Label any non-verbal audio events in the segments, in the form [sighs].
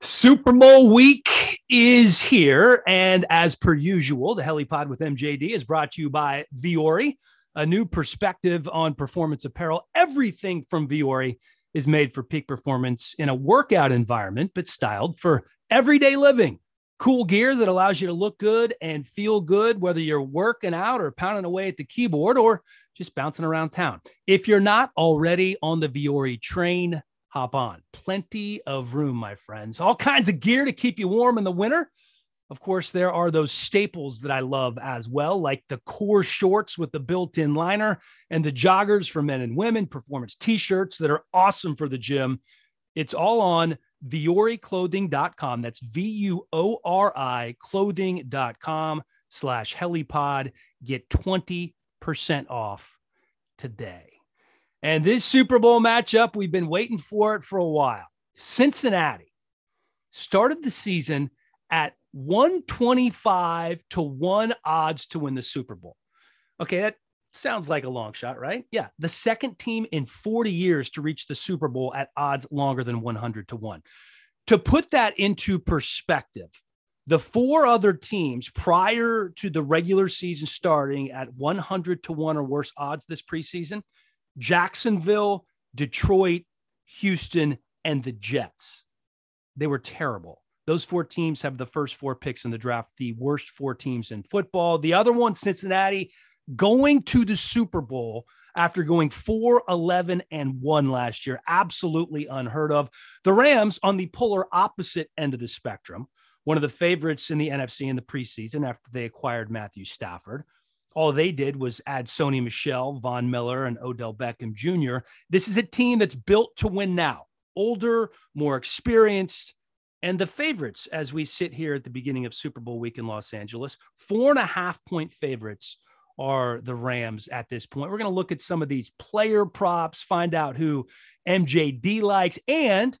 Super Bowl week is here. And as per usual, the HeliPod with MJD is brought to you by Vuori, a new perspective on performance apparel. Everything from Vuori is made for peak performance in a workout environment, but styled for everyday living. Cool gear that allows you to look good and feel good, whether you're working out or pounding away at the keyboard or just bouncing around town. If you're not already on the Vuori train, hop on. Plenty of room, my friends. All kinds of gear to keep you warm in the winter. Of course, there are those staples that I love as well, like the core shorts with the built in liner and the joggers for men and women, performance t shirts that are awesome for the gym. It's all on vuoriclothing.com. That's V U O R I clothing.com slash helipod. Get 20% off today. And this Super Bowl matchup, we've been waiting for it for a while. Cincinnati started the season at 125 to 1 odds to win the Super Bowl. Okay, that sounds like a long shot, right? Yeah, the second team in 40 years to reach the Super Bowl at odds longer than 100 to 1. To put that into perspective, the four other teams prior to the regular season starting at 100 to 1 or worse odds this preseason Jacksonville, Detroit, Houston, and the Jets. They were terrible. Those four teams have the first four picks in the draft, the worst four teams in football. The other one, Cincinnati, going to the Super Bowl after going 4 11 and 1 last year. Absolutely unheard of. The Rams on the polar opposite end of the spectrum, one of the favorites in the NFC in the preseason after they acquired Matthew Stafford. All they did was add Sony Michel, Von Miller, and Odell Beckham Jr. This is a team that's built to win now, older, more experienced, and the favorites as we sit here at the beginning of Super Bowl week in Los Angeles. Four and a half point favorites are the Rams at this point. We're going to look at some of these player props, find out who MJD likes, and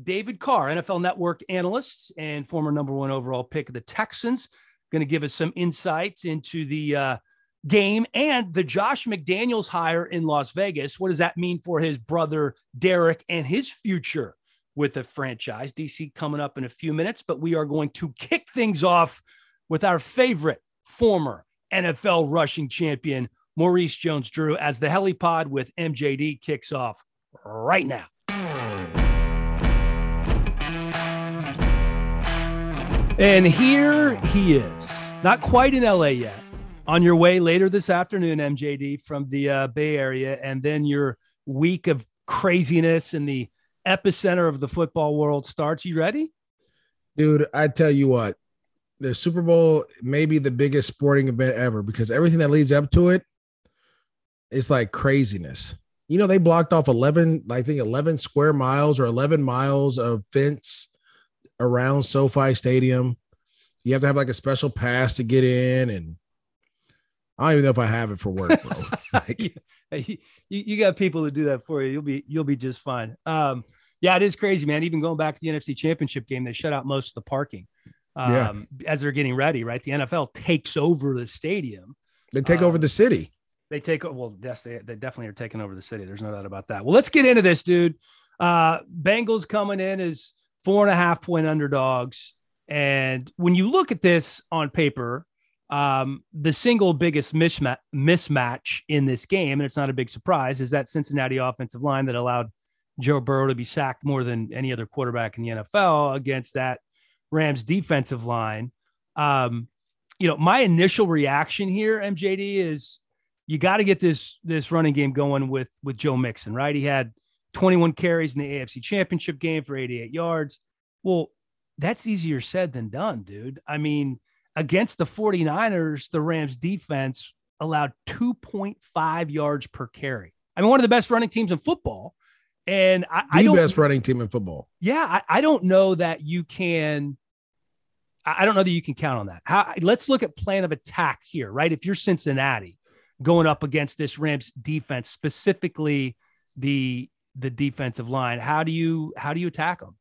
David Carr, NFL Network analyst and former number one overall pick of the Texans, going to give us some insights into the uh, game and the Josh McDaniels hire in Las Vegas. What does that mean for his brother Derek and his future with the franchise? DC coming up in a few minutes, but we are going to kick things off with our favorite former NFL rushing champion, Maurice Jones Drew, as the helipod with MJD kicks off right now. And here he is, not quite in LA yet. On your way later this afternoon, MJD, from the uh, Bay Area, and then your week of craziness in the epicenter of the football world starts. You ready? Dude, I tell you what, the Super Bowl may be the biggest sporting event ever because everything that leads up to it is like craziness. You know, they blocked off 11, I think 11 square miles or 11 miles of fence around SoFi Stadium. You have to have like a special pass to get in. And I don't even know if I have it for work, bro. [laughs] [laughs] like, you, you got people to do that for you. You'll be, you'll be just fine. Um, yeah, it is crazy, man. Even going back to the NFC championship game, they shut out most of the parking um, yeah. as they're getting ready, right? The NFL takes over the stadium. They take um, over the city. They take, well, yes, they, they definitely are taking over the city. There's no doubt about that. Well, let's get into this, dude. Uh, Bengals coming in as four and a half point underdogs. And when you look at this on paper, um, the single biggest mismatch, mismatch in this game, and it's not a big surprise, is that Cincinnati offensive line that allowed Joe Burrow to be sacked more than any other quarterback in the NFL against that Rams defensive line. Um, you know, my initial reaction here, MJD, is you got to get this this running game going with with Joe Mixon, right? He had 21 carries in the AFC Championship game for 88 yards. Well, that's easier said than done, dude. I mean, against the 49ers, the Rams defense allowed 2.5 yards per carry. I mean, one of the best running teams in football. And I, the I best running team in football. Yeah, I, I don't know that you can I don't know that you can count on that. How, let's look at plan of attack here, right? If you're Cincinnati going up against this Rams defense, specifically the the defensive line, how do you how do you attack them?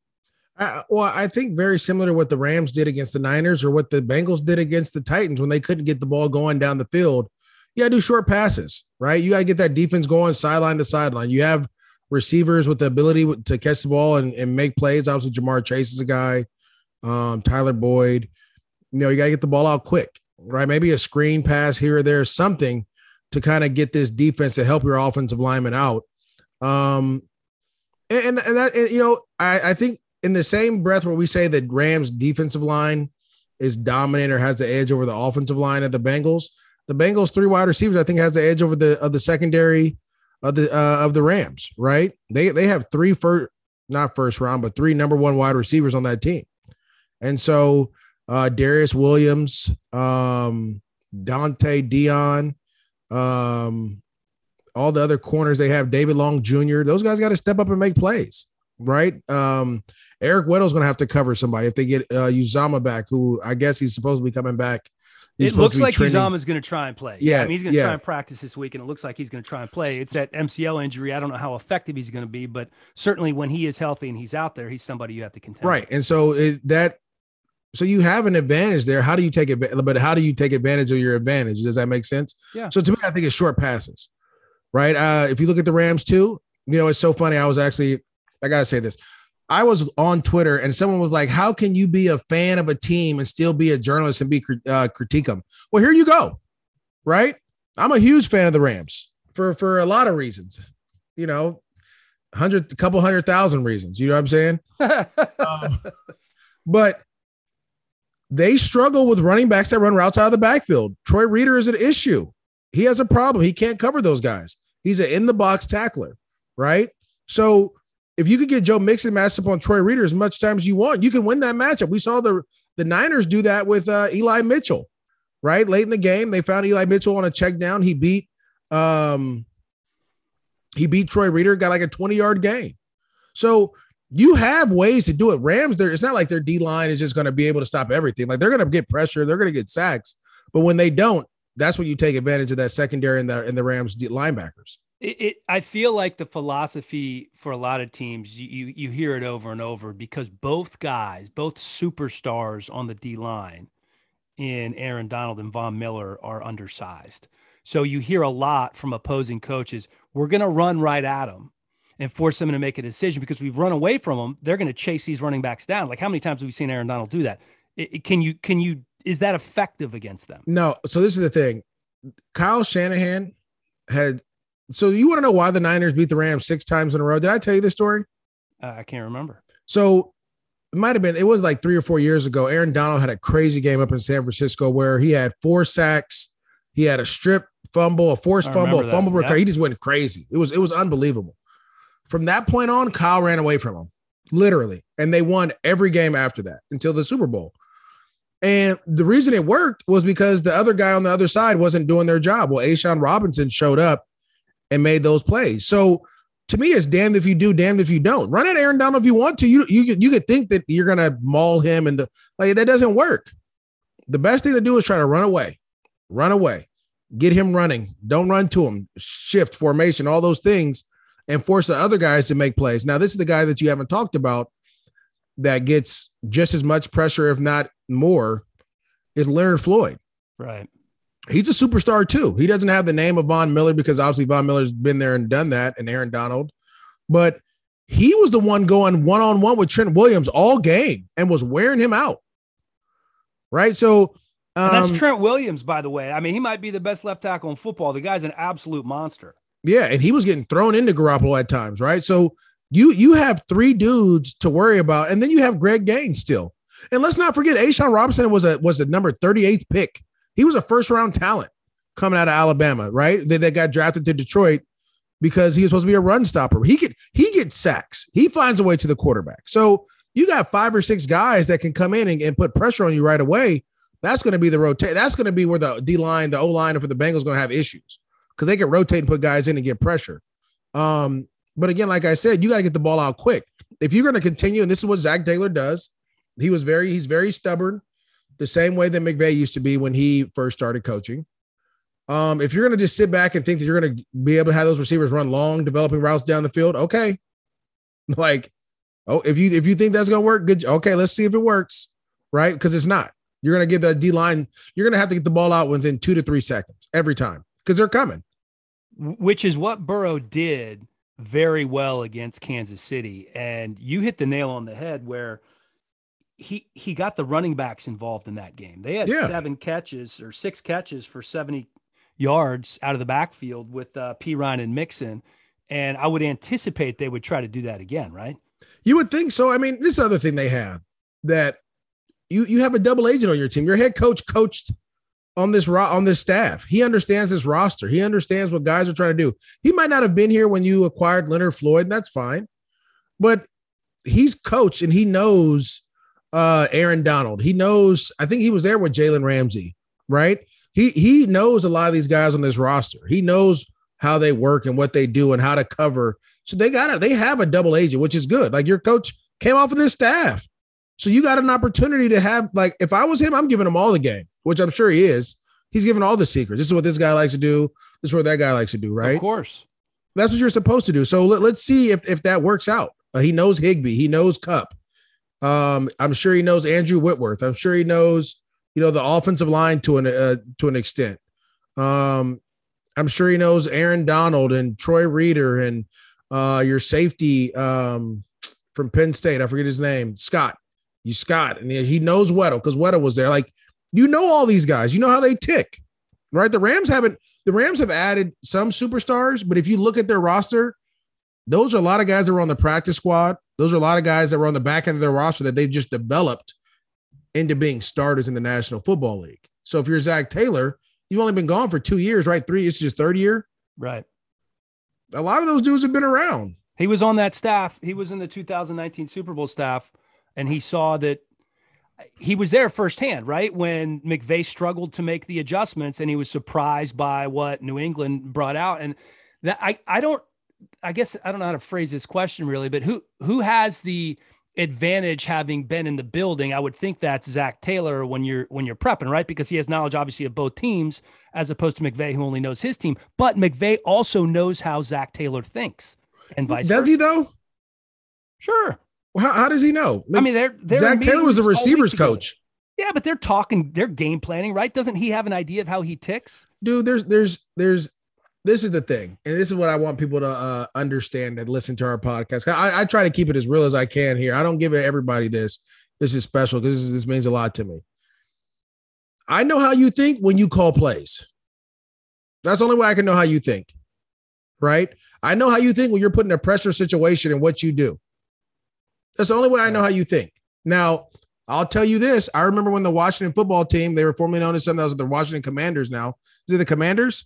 Uh, well, I think very similar to what the Rams did against the Niners or what the Bengals did against the Titans when they couldn't get the ball going down the field. You got to do short passes, right? You got to get that defense going sideline to sideline. You have receivers with the ability to catch the ball and, and make plays. Obviously, Ja'Marr Chase is a guy um, Tyler Boyd. You know, you got to get the ball out quick, right? Maybe a screen pass here or there, something to kind of get this defense to help your offensive lineman out. Um, and and that and, you know, I, I think in the same breath where we say that Rams defensive line is dominant or has the edge over the offensive line of the Bengals, the Bengals three wide receivers I think has the edge over the of the secondary of the uh, of the Rams, right? They they have three first not first round, but three number one wide receivers on that team. And so uh, Darious Williams, um, Dont'e Deayon, um, all the other corners they have, David Long Jr., those guys got to step up and make plays, right? Um, Eric Weddle's going to have to cover somebody if they get uh, Uzomah back, who I guess he's supposed to be coming back. He's it looks like Uzomah's going to try and play. Yeah, I mean, he's going to yeah. try and practice this week, and it looks like he's going to try and play. It's that MCL injury. I don't know how effective he's going to be, but certainly when he is healthy and he's out there, he's somebody you have to contend. Right, and so it, that so you have an advantage there. How do you take it? But how do you take advantage of your advantage? Does that make sense? Yeah. So to me, I think it's short passes, right? Uh, if you look at the Rams too, you know, it's so funny. I was actually, I gotta say this. I was on Twitter and someone was like, "How can you be a fan of a team and still be a journalist and be uh, critique them?" Well, here you go, right? I'm a huge fan of the Rams for for a lot of reasons. You know, hundred, a couple hundred thousand reasons. You know what I'm saying? [laughs] um, but they struggle with running backs that run routes out of the backfield. Troy Reeder is an issue. He has a problem. He can't cover those guys. He's an in the box tackler, right? So if you could get Joe Mixon matched up on Troy Reeder as much time as you want, you can win that matchup. We saw the the Niners do that with uh, Eli Mitchell, right? Late in the game, they found Eli Mitchell on a check down. He beat um he beat Troy Reeder, got like a 20 yard gain. So you have ways to do it. Rams, there it's not like their D line is just going to be able to stop everything. Like they're going to get pressure, they're going to get sacks, but when they don't, that's when you take advantage of that secondary and the and the Rams linebackers. It, it, I feel like the philosophy for a lot of teams, you, you you hear it over and over because both guys, both superstars on the D line, in Aaron Donald and Von Miller are undersized. So you hear a lot from opposing coaches. We're going to run right at them and force them to make a decision because we've run away from them. They're going to chase these running backs down. Like how many times have we seen Aaron Donald do that? It, it, can you can you is that effective against them? No. So this is the thing. Kyle Shanahan had. So you want to know why the Niners beat the Rams six times in a row? Did I tell you this story? Uh, I can't remember. So it might have been. It was like three or four years ago. Aaron Donald had a crazy game up in San Francisco where he had four sacks. He had a strip fumble, a forced fumble, a fumble recovery. He just went crazy. It was it was unbelievable. From that point on, Kyle ran away from him, literally. And they won every game after that until the Super Bowl. And the reason it worked was because the other guy on the other side wasn't doing their job. Well, A'Shawn Robinson showed up and made those plays. So to me, it's damned if you do, damned if you don't. Run at Aaron Donald if you want to. You you you could think that you're gonna maul him and the, like that doesn't work. The best thing to do is try to run away, run away, get him running. Don't run to him. Shift formation, all those things and force the other guys to make plays. Now, this is the guy that you haven't talked about that gets just as much pressure, if not more, is Leonard Floyd. Right. He's a superstar too. He doesn't have the name of Von Miller because obviously Von Miller's been there and done that, and Aaron Donald, but he was the one going one on one with Trent Williams all game and was wearing him out. Right. So um, that's Trent Williams, by the way. I mean, he might be the best left tackle in football. The guy's an absolute monster. Yeah, and he was getting thrown into Garoppolo at times, right? So you you have three dudes to worry about, and then you have Greg Gaines still. And let's not forget, A'Shawn Robinson was a was the number 38th pick. He was a first round talent coming out of Alabama, right? They, they got drafted to Detroit because he was supposed to be a run stopper. He could he gets sacks. He finds a way to the quarterback. So you got five or six guys that can come in and, and put pressure on you right away. That's going to be the rotate. That's going to be where the D line, the O line for the Bengals going to have issues because they can rotate and put guys in and get pressure. Um, but again, like I said, you got to get the ball out quick. If you're going to continue, and this is what Zac Taylor does, he was very, he's very stubborn. The same way that McVay used to be when he first started coaching. Um, if you're going to just sit back and think that you're going to be able to have those receivers run long, developing routes down the field, okay. [laughs] Like, oh, if you if you think that's going to work, good. Okay, let's see if it works, right? Because it's not. You're going to get the D line. You're going to have to get the ball out within two to three seconds every time because they're coming. Which is what Burrow did very well against Kansas City, and you hit the nail on the head where he he got the running backs involved in that game. They had yeah. seven catches or six catches for 70 yards out of the backfield with uh, Ryan and Mixon. And I would anticipate they would try to do that again, right? You would think so. I mean, this other thing they have that you you have a double agent on your team. Your head coach coached on this ro- on this staff. He understands this roster. He understands what guys are trying to do. He might not have been here when you acquired Leonard Floyd. And that's fine, but he's coached and he knows uh Aaron Donald. He knows. I think he was there with Jalen Ramsey, right? he he knows a lot of these guys on this roster. He knows how they work and what they do and how to cover. So they got it. They have a double agent, which is good. Like your coach came off of this staff. So you got an opportunity to have like if I was him, I'm giving him all the game, which I'm sure he is. He's giving all the secrets. This is what this guy likes to do. This is what that guy likes to do, right? Of course. That's what you're supposed to do. So let, us see if, if that works out. Uh, he knows Higbee. He knows Kupp. Um, I'm sure he knows Andrew Whitworth. I'm sure he knows you know the offensive line to an uh, to an extent. Um, I'm sure he knows Aaron Donald and Troy Reeder and uh, your safety um, from Penn State. I forget his name, Scott. You Scott, and he knows Weddle because Weddle was there. Like you know all these guys. You know how they tick, right? The Rams haven't. The Rams have added some superstars, but if you look at their roster, those are a lot of guys that were on the practice squad. Those are a lot of guys that were on the back end of their roster that they've just developed into being starters in the National Football League. So if you're Zac Taylor, you've only been gone for two years, right? Three, it's his third year. Right. A lot of those dudes have been around. He was on that staff. He was in the 2019 Super Bowl staff, and he saw that he was there firsthand, right? When McVay struggled to make the adjustments and he was surprised by what New England brought out. And that I, I don't, I guess I don't know how to phrase this question really, but who, who has the, advantage having been in the building. I would think that's Zac Taylor when you're when you're prepping, right? Because he has knowledge obviously of both teams as opposed to McVay who only knows his team. But McVay also knows how Zac Taylor thinks and vice does versa. he though? Sure. Well, how, how does he know? I mean, they're, they're Zac Taylor was a receivers coach. Yeah, but they're talking, they're game planning, right? Doesn't he have an idea of how he ticks? Dude, there's there's there's this is the thing, and this is what I want people to uh, understand and listen to our podcast. I, I, try to keep it as real as I can here. I don't give everybody this. This is special because this, this means a lot to me. I know how you think when you call plays. That's the only way I can know how you think, right? I know how you think when you're put in a pressure situation and what you do. That's the only way I know how you think. Now, I'll tell you this. I remember when the Washington football team, they were formerly known as something else, the Washington Commanders now. Is it the Commanders?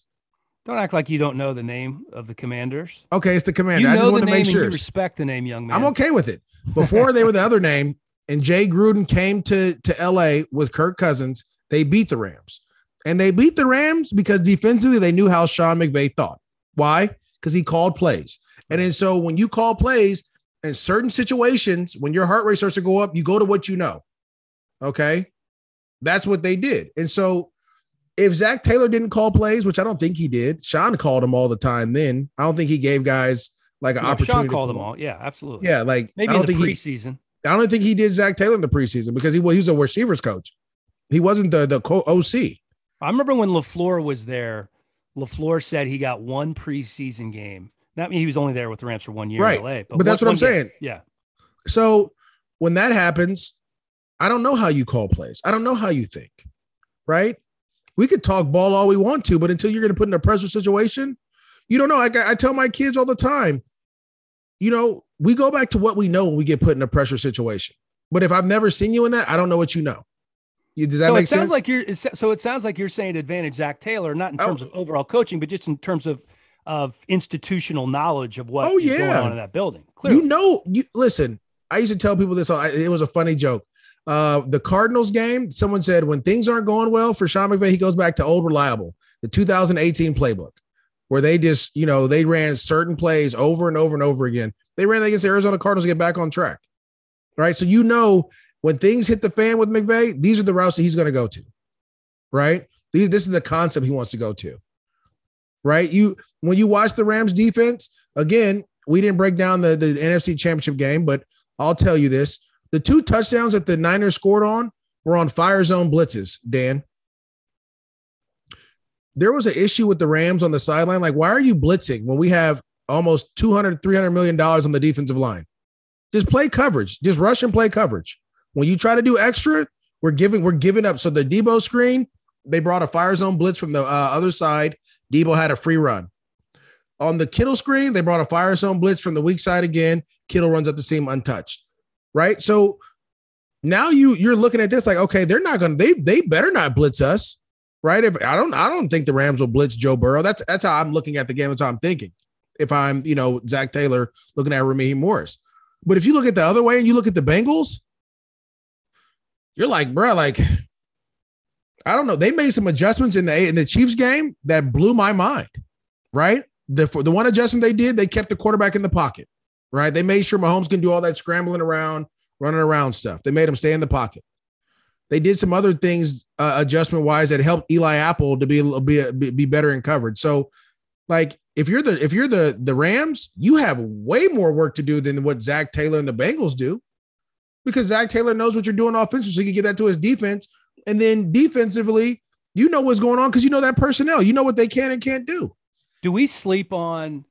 Don't act like you don't know the name of the commanders. Okay, it's the commander. You I just want to make sure. You respect the name, young man. I'm okay with it. [laughs] Before they were the other name, and Jay Gruden came to to LA with Kirk Cousins, they beat the Rams. And they beat the Rams because defensively they knew how Sean McVay thought. Why? Because he called plays. And then so when you call plays in certain situations, when your heart rate starts to go up, you go to what you know. Okay. That's what they did. And so if Zac Taylor didn't call plays, which I don't think he did, Sean called them all the time. Then I don't think he gave guys like an yeah, opportunity. Sean called them all. Yeah, absolutely. Yeah, like maybe I don't in the think preseason. He, I don't think he did Zac Taylor in the preseason because he was he was a receivers coach. He wasn't the the OC. I remember when LaFleur was there. LaFleur said he got one preseason game. Not mean he was only there with the Rams for one year right. in LA, but, but that's what I'm game. saying. Yeah. So when that happens, I don't know how you call plays. I don't know how you think. Right we could talk ball all we want to, but until you're going to put in a pressure situation, you don't know. I, I tell my kids all the time, you know, we go back to what we know when we get put in a pressure situation. But if I've never seen you in that, I don't know what you know. Does that so make it sounds sense? like you're. So it sounds like you're saying advantage Zac Taylor, not in oh. terms oh. of overall coaching, but just in terms of of institutional knowledge of what oh, yeah. going on in that building. Clearly. You know, you listen. I used to tell people this. It was a funny joke. Uh, the Cardinals game, someone said when things aren't going well for Sean McVay, he goes back to old reliable, the 2018 playbook, where they just, you know, they ran certain plays over and over and over again. They ran against the Arizona Cardinals to get back on track. Right. So you know when things hit the fan with McVay, these are the routes that he's going to go to. Right? These, this is the concept he wants to go to. Right? You when you watch the Rams defense, again, we didn't break down the, the NFC championship game, but I'll tell you this. The two touchdowns that the Niners scored on were on fire zone blitzes, Dan. There was an issue with the Rams on the sideline. Like, why are you blitzing when we have almost 200, 300 million dollars on the defensive line? Just play coverage. Just rush and play coverage. When you try to do extra, we're giving we're giving up. So the Deebo screen, they brought a fire zone blitz from the uh, other side. Deebo had a free run. On the Kittle screen, they brought a fire zone blitz from the weak side again. Kittle runs up the seam untouched. Right. So now you you're looking at this like, okay, they're not gonna they they better not blitz us. Right. If I don't I don't think the Rams will blitz Joe Burrow. That's that's how I'm looking at the game. That's how I'm thinking. If I'm, you know, Zac Taylor looking at Raheem Morris. But if you look at the other way and you look at the Bengals, you're like, bro, like, I don't know. They made some adjustments in the in the Chiefs game that blew my mind. Right. The the one adjustment they did, they kept the quarterback in the pocket. Right. They made sure Mahomes can do all that scrambling around, running around stuff. They made him stay in the pocket. They did some other things uh, adjustment wise that helped Eli Apple to be be be better in coverage. So, like if you're the if you're the the Rams, you have way more work to do than what Zac Taylor and the Bengals do because Zac Taylor knows what you're doing offensively, so he can get that to his defense. And then defensively, you know what's going on because you know that personnel. You know what they can and can't do. Do we sleep on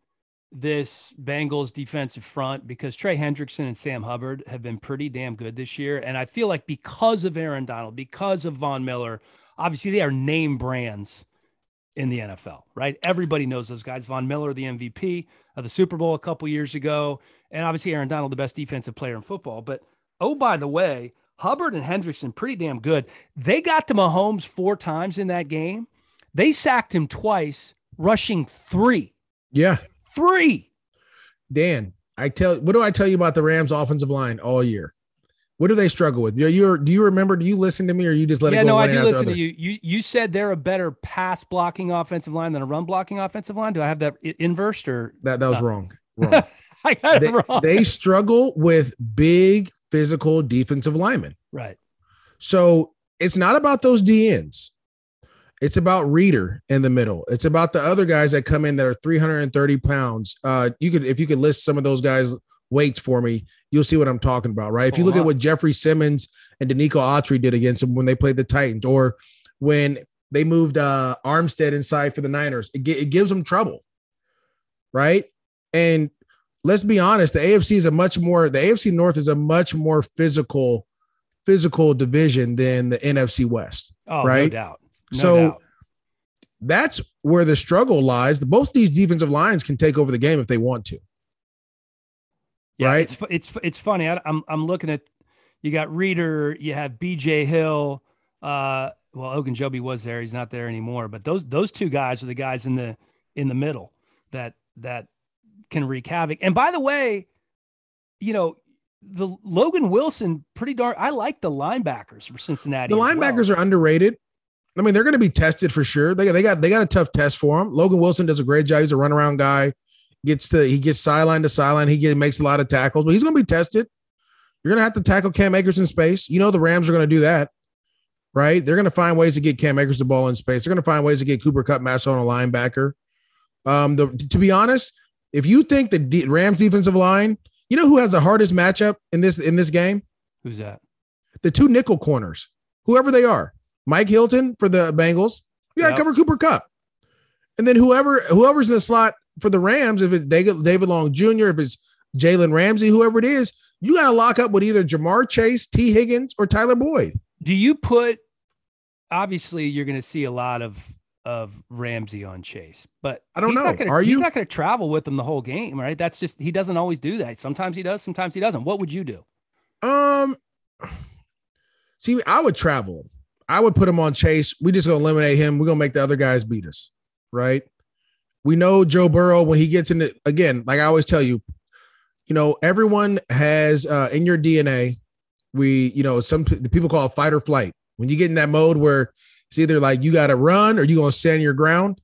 this Bengals defensive front because Trey Hendrickson and Sam Hubbard have been pretty damn good this year. And I feel like because of Aaron Donald, because of Von Miller, obviously they are name brands in the NFL, right? Everybody knows those guys. Von Miller, the MVP of the Super Bowl a couple years ago, and obviously Aaron Donald, the best defensive player in football. But Oh, by the way, Hubbard and Hendrickson, pretty damn good. They got to Mahomes four times in that game. They sacked him twice, rushing three. Yeah. Three. Dan, I tell what do I tell you about the Rams offensive line all year? What do they struggle with? You do you remember? Do you listen to me, or you just let yeah, it go? Yeah, no, I do listen to you. You you said they're a better pass blocking offensive line than a run blocking offensive line. Do I have that inversed or that? That was no. wrong. [laughs] Wrong. I got they, it wrong. They struggle with big physical defensive linemen. Right. So it's not about those DNs. It's about Reader in the middle. It's about the other guys that come in that are 330 pounds. Uh, you could, if you could list some of those guys' weights for me, you'll see what I'm talking about, right? If you look at what Jeffrey Simmons and Denico Autry did against them when they played the Titans, or when they moved uh, Armstead inside for the Niners, it, it gives them trouble, right? And let's be honest, the AFC is a much more the AFC North is a much more physical physical division than the NFC West. Oh, right? no doubt. No so doubt. that's where the struggle lies. Both these defensive lines can take over the game if they want to. Yeah, right? It's it's it's funny. I, I'm I'm looking at you got Reader, you have BJ Hill. Uh, well, Ogunjobi was there. He's not there anymore. But those those two guys are the guys in the in the middle that that can wreak havoc. And by the way, you know, the Logan Wilson, pretty darn. I like the linebackers for Cincinnati. The linebackers well. are underrated. I mean, they're going to be tested for sure. They, they got they got a tough test for him. Logan Wilson does a great job. He's a runaround guy. Gets to he gets sideline to sideline. He get, makes a lot of tackles, but he's going to be tested. You're going to have to tackle Cam Akers in space. You know the Rams are going to do that, right? They're going to find ways to get Cam Akers the ball in space. They're going to find ways to get Cooper Kupp matched on a linebacker. Um, the, to be honest, if you think the D- Rams defensive line, you know who has the hardest matchup in this in this game? Who's that? The two nickel corners, whoever they are. Mike Hilton for the Bengals. You got to yep. cover Cooper Kupp, and then whoever whoever's in the slot for the Rams, if it's David Long Jr., if it's Jalen Ramsey, whoever it is, you got to lock up with either Ja'Marr Chase, Tee Higgins, or Tyler Boyd. Do you put? Obviously, you're going to see a lot of of Ramsey on Chase, but I don't know. Gonna, Are you? He's not going to travel with him the whole game, right? That's just he doesn't always do that. Sometimes he does, sometimes he doesn't. What would you do? Um, see, I would travel. I would put him on Chase. We just gonna eliminate him. We're gonna make the other guys beat us, right? We know Joe Burrow when he gets in into again, like I always tell you, you know, everyone has uh, in your DNA. We, you know, some the people call it fight or flight. When you get in that mode where it's either like you got to run or you going to stand your ground.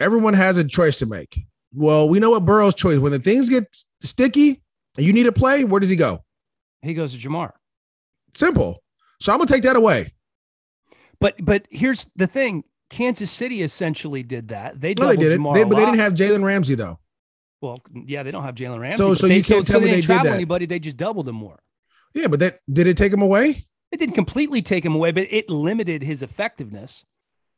Everyone has a choice to make. Well, we know what Burrow's choice. When the things get sticky and you need to play, where does he go? He goes to Ja'Marr. Simple. So I'm gonna take that away. But but here's the thing: Kansas City essentially did that. They No, they doubled did it. They, but they didn't have Jalen Ramsey though. Well, yeah, they don't have Jalen Ramsey. So- so they, you can't so tell they me they did travel that. anybody. They just doubled him more. Yeah, but that did it take him away? It didn't completely take him away, but it limited his effectiveness.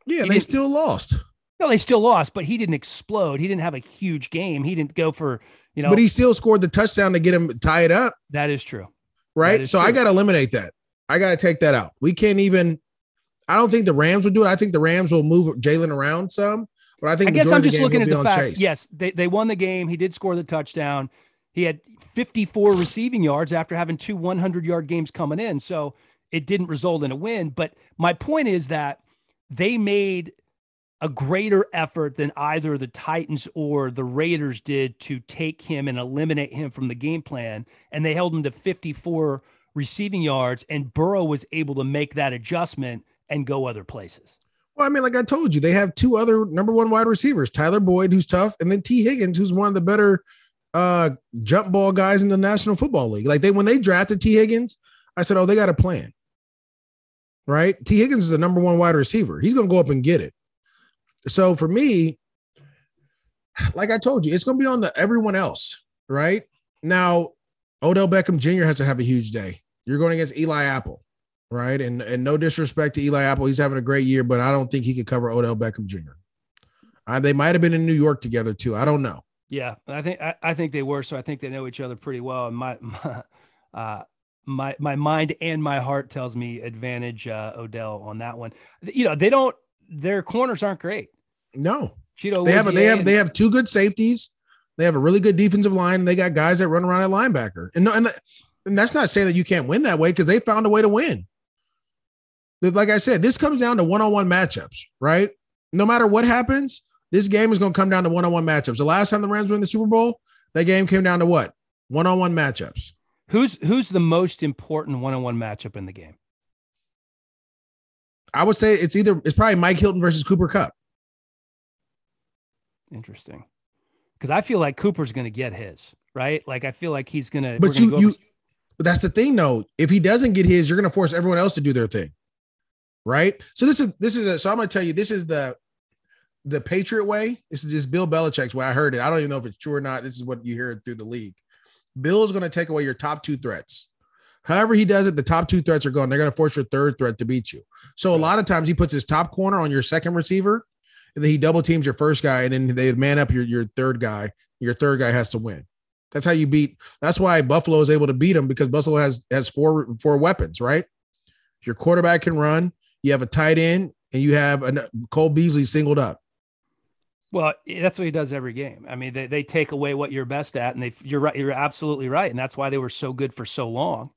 Yeah, He they still lost. No, they still lost, but he didn't explode. He didn't have a huge game. He didn't go for you know. but he still scored the touchdown to get him tied up, that is true. right? is So I got to eliminate that. I got to take that out. We can't even. I don't think the Rams would do it. I think the Rams will move Jalen around some, but I think I guess I'm just looking at the fact. Chase. Yes, they, they won the game. He did score the touchdown. He had 54 receiving yards after having two 100 yard games coming in. So it didn't result in a win. But my point is that they made a greater effort than either the Titans or the Raiders did to take him and eliminate him from the game plan. And they held him to 54 receiving yards. And Burrow was able to make that adjustment and go other places. Well, I mean, like I told you, they have two other number one wide receivers: Tyler Boyd, who's tough, and then Tee Higgins, who's one of the better uh, jump ball guys in the National Football League. Like they when they drafted Tee Higgins, I said, "Oh, they got a plan." Right? Tee Higgins is the number one wide receiver. He's going to go up and get it. So for me, like I told you, it's going to be on the everyone else. Right now, Odell Beckham Jr. has to have a huge day. You're going against Eli Apple right? And and no disrespect to Eli Apple, he's having a great year, but I don't think he could cover Odell Beckham Jr. Uh, they might have been in New York together too. I don't know. Yeah, I think I, I think they were. So I think they know each other pretty well. And my [laughs] my uh, my, my mind and my heart tells me advantage uh, Odell on that one. You know, they don't. Their corners aren't great. No, Cheeto, they have they have and- they have two good safeties. They have a really good defensive line. And they got guys that run around at linebacker. And no, and, and that's not saying that you can't win that way because they found a way to win. Like I said, this comes down to one-on-one matchups, right? No matter what happens, this game is going to come down to one-on-one matchups. The last time the Rams were in the Super Bowl, that game came down to what? One-on-one matchups. Who's who's the most important one-on-one matchup in the game? I would say it's either it's probably Mike Hilton versus Cooper Kupp. Interesting, because I feel like Cooper's going to get his right. Like I feel like he's going to. But you you but that's the thing though. If he doesn't get his, you're gonna force everyone else to do their thing. Right? So this is this is a, so I'm gonna tell you this is the the Patriot way. This is just Bill Belichick's way. I heard it. I don't even know if it's true or not. This is what you hear through the league. Bill is gonna take away your top two threats. However, he does it, the top two threats are gone. They're gonna force your third threat to beat you. So a lot of times he puts his top corner on your second receiver, and then he double teams your first guy, and then they man up your, your third guy. Your third guy has to win. That's how you beat. That's why Buffalo is able to beat them because Buffalo has has four four weapons, right? Your quarterback can run. You have a tight end, and you have a Cole Beasley singled up. Well, that's what he does every game. I mean, they, they take away what you're best at, and they you're right. You're absolutely right, and that's why they were so good for so long.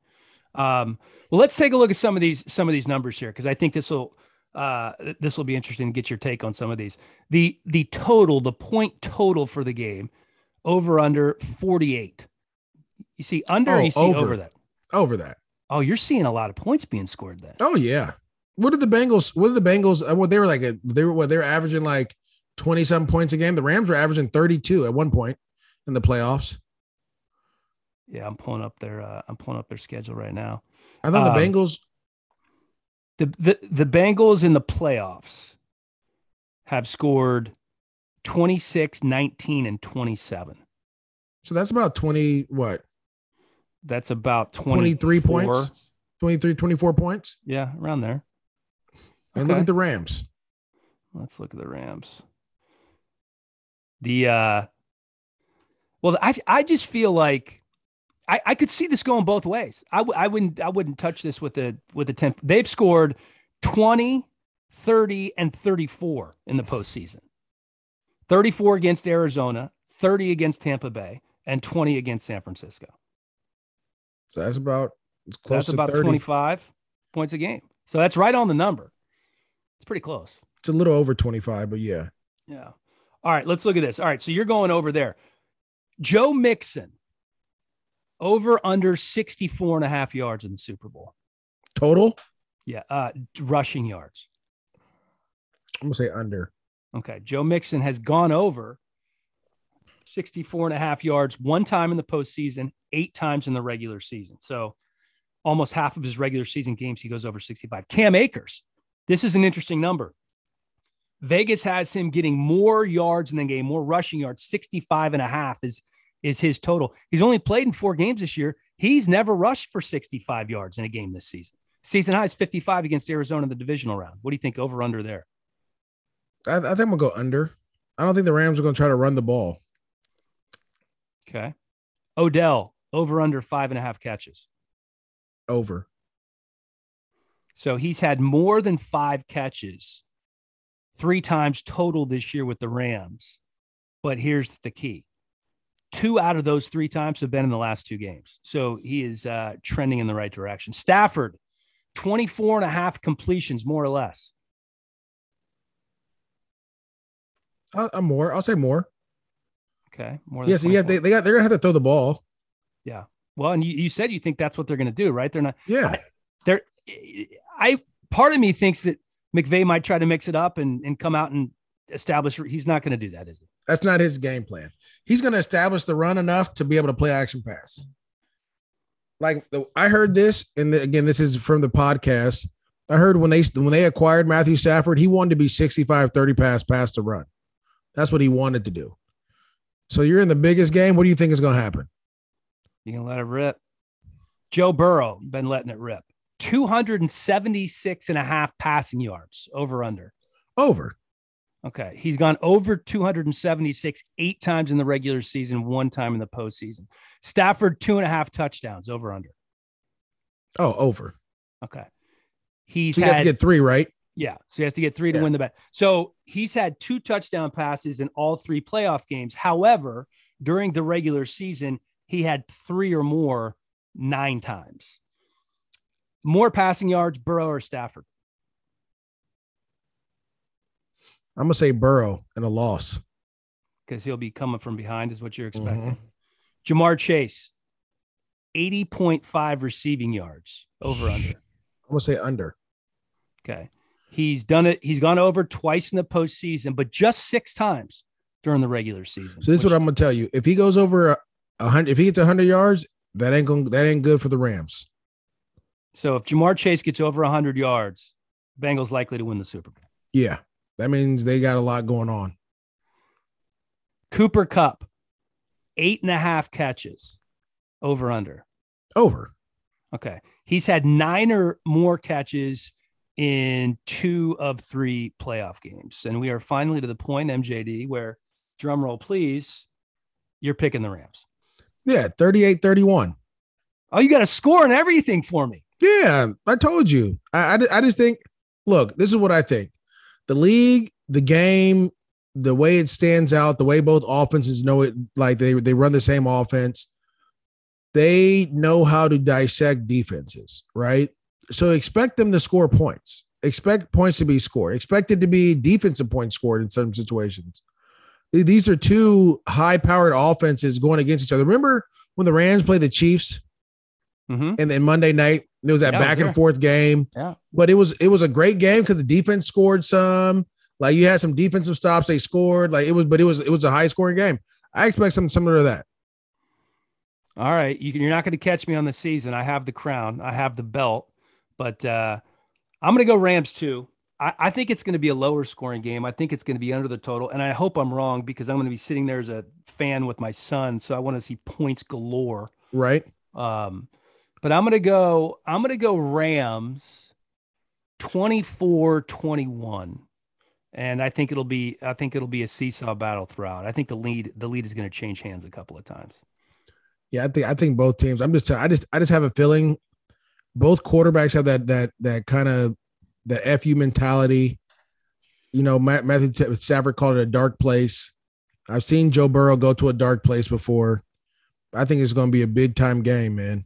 Um, well, let's take a look at some of these some of these numbers here because I think this will uh, this will be interesting to get your take on some of these. The the total, the point total for the game, over under 48. You see under, Oh, you see over. over. that. Over that. Oh, you're seeing a lot of points being scored then. Oh yeah. What did the Bengals? What did the Bengals? uh, What they were like? A, they were what they were averaging like twenty some points a game. The Rams were averaging thirty two at one point in the playoffs. Yeah, I'm pulling up their uh, I'm pulling up their schedule right now. I thought the Um, Bengals. the the the Bengals in the playoffs have scored 26, 19, and 27. So that's about twenty. What? That's about 23 points. 23, 24 points. Yeah, around there. And look at the Rams. Let's look at the Rams. The uh well, I I just feel like I, I could see this going both ways. I w- I wouldn't I wouldn't touch this with the with the 10. They've scored 20, 30, and 34 in the postseason. 34 against Arizona, 30 against Tampa Bay, and 20 against San Francisco. So that's about it's close That's to about 30. 25 points a game. So that's right on the number. It's pretty close. It's a little over 25, but yeah. Yeah. All right, let's look at this. All right, so you're going over there. Joe Mixon, over under 64 and a half yards in the Super Bowl. Total, Yeah, uh, rushing yards. I'm gonna say under. Okay, Joe Mixon has gone over 64 and a half yards one time in the postseason, eight times in the regular season. So almost half of his regular season games, he goes over 65. Cam Akers, this is an interesting number. Vegas has him getting more yards in the game, more rushing yards, 65 and a half is, is his total. He's only played in four games this year. He's never rushed for 65 yards in a game this season. Season high is 55 against Arizona in the divisional round. What do you think over under there? I, I think I'm gonna go under. I don't think the Rams are gonna try to run the ball. Okay. Odell over under five and a half catches. Over. So he's had more than five catches three times total this year with the Rams. But here's the key two out of those three times have been in the last two games. So he is uh, trending in the right direction. Stafford, 24 and a half completions, more or less. I'm more. I'll say more. Okay. More. Yes. Yeah. They, they got. They're gonna have to throw the ball. Yeah. Well, and you, you said you think that's what they're gonna do, right? They're not. Yeah. I, they're. Eh, I part of me thinks that McVay might try to mix it up and and come out and establish. He's not going to do that, is he? That's not his game plan. He's going to establish the run enough to be able to play action pass. Like the, I heard this, and the, again, this is from the podcast. I heard when they when they acquired Matthew Stafford, he wanted to be 65 30 pass pass to run. That's what he wanted to do. So you're in the biggest game. What do you think is going to happen? You can let it rip. Joe Burrow been letting it rip. 276 and a half passing yards over under. Over. Okay. He's gone over 276 eight times in the regular season, one time in the postseason. Stafford, two and a half touchdowns over under. Oh, over. Okay. He's so he had, has to get three, right? Yeah. So he has to get three to win the bet. So he's had two touchdown passes in all three playoff games. However, during the regular season, he had three or more nine times. More passing yards, Burrow or Stafford? I'm gonna say Burrow and a loss because he'll be coming from behind, is what you're expecting. Mm-hmm. Ja'Marr Chase, 80.5 receiving yards over [sighs] under. I'm gonna say under. Okay. He's done it. He's gone over twice in the postseason, but just six times during the regular season. So this is what I'm gonna tell you. If he goes over a hundred, if he gets hundred yards, that ain't going that ain't good for the Rams. So if Ja'Marr Chase gets over hundred yards, Bengals likely to win the Super Bowl. Yeah, that means they got a lot going on. Cooper Kupp, eight and a half catches, over under. Over. Okay. He's had nine or more catches in two of three playoff games. And we are finally to the point, MJD, where drum roll, please, you're picking the Rams. Yeah, 38 31. Oh, you got a score and everything for me. Yeah, I told you. I, I, I just think, look, this is what I think. The league, the game, the way it stands out, the way both offenses know it, like they, they run the same offense, they know how to dissect defenses, right? So expect them to score points. Expect points to be scored. Expect it to be defensive points scored in some situations. These are two high powered offenses going against each other. Remember when the Rams played the Chiefs mm-hmm. and then Monday night there was that yeah, back was and forth game. Yeah. But it was it was a great game because the defense scored some. Like you had some defensive stops, they scored. Like it was, but it was it was a high scoring game. I expect something similar to that. All right, you can, you're not going to catch me on the season. I have the crown, I have the belt, but uh, I'm going to go Rams too. I, I think it's going to be a lower scoring game. I think it's going to be under the total, and I hope I'm wrong because I'm going to be sitting there as a fan with my son, so I want to see points galore. Right. Um, but I'm going to go. I'm going to go Rams, 24-21, and I think it'll be. I think it'll be a seesaw battle throughout. I think the lead. The lead is going to change hands a couple of times. Yeah, I think. I think both teams. I'm just. I just. I just have a feeling. Both quarterbacks have that that that kind of the fu mentality. You know, Matthew Stafford called it a dark place. I've seen Joe Burrow go to a dark place before. I think it's going to be a big time game, man.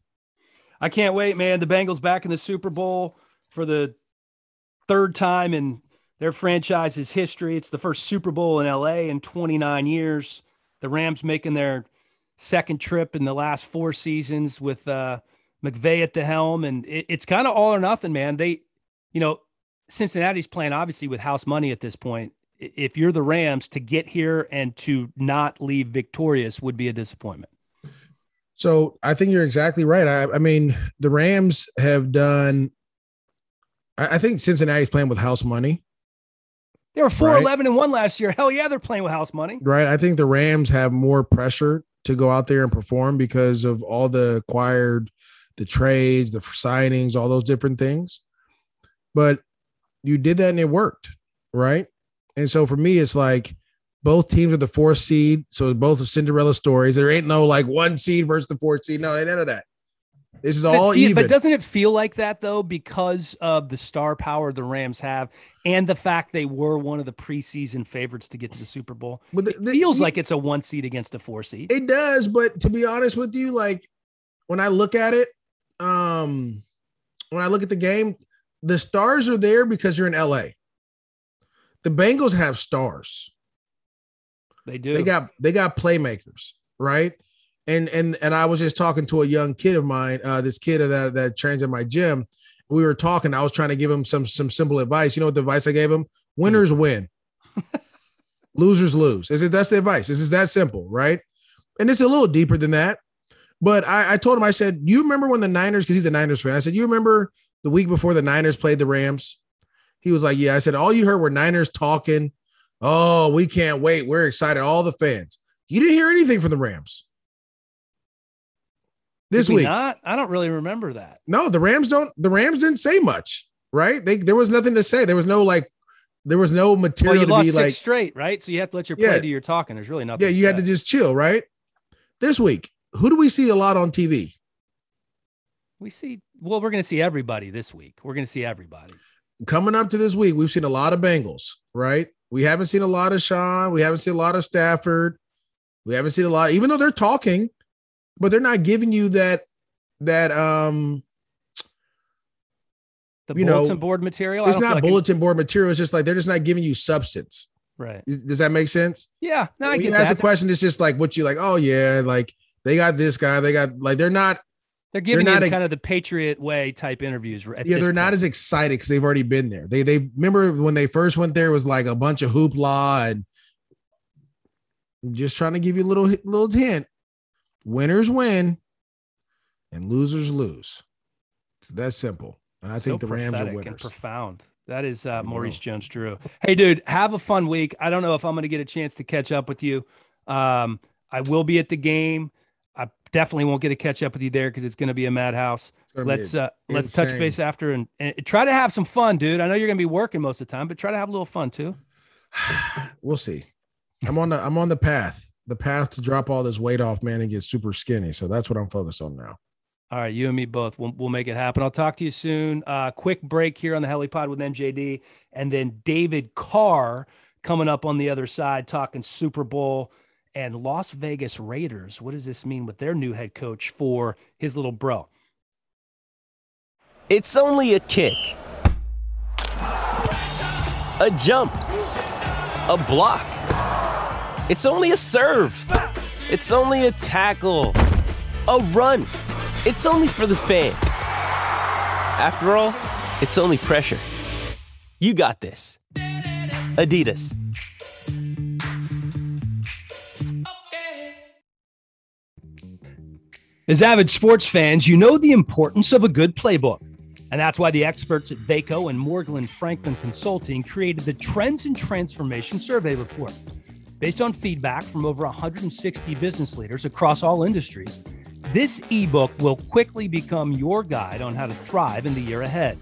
I can't wait, man. The Bengals back in the Super Bowl for the third time in their franchise's history. It's the first Super Bowl in LA in 29 years. The Rams making their second trip in the last four seasons with uh, McVay at the helm, and it, it's kind of all or nothing, man. They, you know, Cincinnati's playing obviously with house money at this point. If you're the Rams, to get here and to not leave victorious would be a disappointment. So I think you're exactly right. I, I mean, the Rams have done. I, I think Cincinnati's playing with house money. They were 4 right? 11 and 1 last year. Hell yeah, they're playing with house money. Right. I think the Rams have more pressure to go out there and perform because of all the acquired, the trades, the signings, all those different things. But you did that and it worked. Right. And so for me, it's like both teams are the fourth seed. So both of Cinderella stories. There ain't no like one seed versus the fourth seed. No, ain't none of that. This is all but, even. But doesn't it feel like that though, because of the star power the Rams have, and the fact they were one of the preseason favorites to get to the Super Bowl? But the, the, it feels like it's a one seed against a four seed. It does, but to be honest with you, like when I look at it, um, when I look at the game, the stars are there because you're in LA. The Bengals have stars. They do. They got they got playmakers, right? and and and I was just talking to a young kid of mine, uh, this kid that that trains at my gym. We were talking. I was trying to give him some some simple advice. You know what the advice I gave him? Winners win, [laughs] losers lose. Is it that's the advice? This is that simple, right? And it's a little deeper than that. But I, I told him, I said, you remember when the Niners, because he's a Niners fan. I said, you remember the week before the Niners played the Rams? He was like, yeah. I said, all you heard were Niners talking. Oh, we can't wait. We're excited. All the fans. You didn't hear anything from the Rams this week. Not? I don't really remember that. No, the Rams don't. The Rams didn't say much, right? They there was nothing to say. There was no like. There was no material well, to be like straight, right? So you have to let your play yeah. do your talking. There's really nothing. Yeah, you had to just chill, right? This week, who do we see a lot on TV? We see. Well, we're going to see everybody this week. We're going to see everybody coming up to this week. We've seen a lot of Bengals, right? We haven't seen a lot of Sean. We haven't seen a lot of Stafford. We haven't seen a lot, even though they're talking but they're not giving you that that um the you bulletin know, board material. It's not like bulletin it... board material. It's just like they're just not giving you substance. Right. Does that make sense? Yeah. No, I when get you that. ask a question, it's just like what you like. Oh yeah, like they got this guy. They got like they're not. They're giving they're not kind of the Patriot way type interviews. yeah, they're point. not as excited because they've already been there. They they remember when they first went there was like a bunch of hoopla and just trying to give you a little little hint winners win and losers lose. It's that simple. And I so think the Rams are winners. And profound. That is uh, Maurice Jones Drew. Hey, dude, have a fun week. I don't know if I'm going to get a chance to catch up with you. Um, I will be at the game. Definitely won't get to catch up with you there because it's going to be a madhouse. Let's uh, let's touch base after and, and try to have some fun, dude. I know you're going to be working most of the time, but try to have a little fun too. [sighs] we'll see. I'm on the I'm on the path the path to drop all this weight off, man, and get super skinny. So that's what I'm focused on now. All right, you and me both. We'll, we'll make it happen. I'll talk to you soon. Uh, quick break here on the HeliPod with MJD, and then David Carr coming up on the other side, talking Super Bowl and Las Vegas Raiders. What does this mean with their new head coach for his little bro? It's only a kick, a jump, a block. It's only a serve. It's only a tackle. A run. It's only for the fans. After all, it's only pressure. You got this. Adidas. As avid sports fans, you know the importance of a good playbook. And that's why the experts at Vaco and Morgan Franklin Consulting created the Trends and Transformation Survey Report. Based on feedback from over 160 business leaders across all industries, this ebook will quickly become your guide on how to thrive in the year ahead.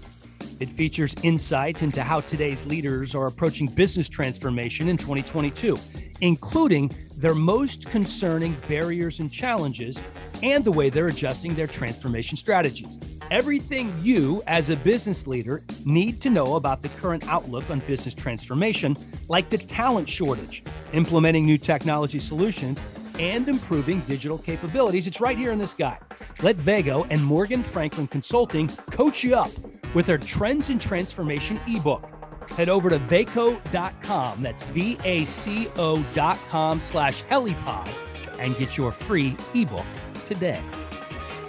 It features insight into how today's leaders are approaching business transformation in 2022, including their most concerning barriers and challenges and the way they're adjusting their transformation strategies. Everything you, as a business leader, need to know about the current outlook on business transformation, like the talent shortage, implementing new technology solutions, and improving digital capabilities. It's right here in this guide. Let Vaco and Morgan Franklin Consulting coach you up with their Trends and Transformation ebook head over to vaco.com. That's V A C O.com slash helipod and get your free ebook today.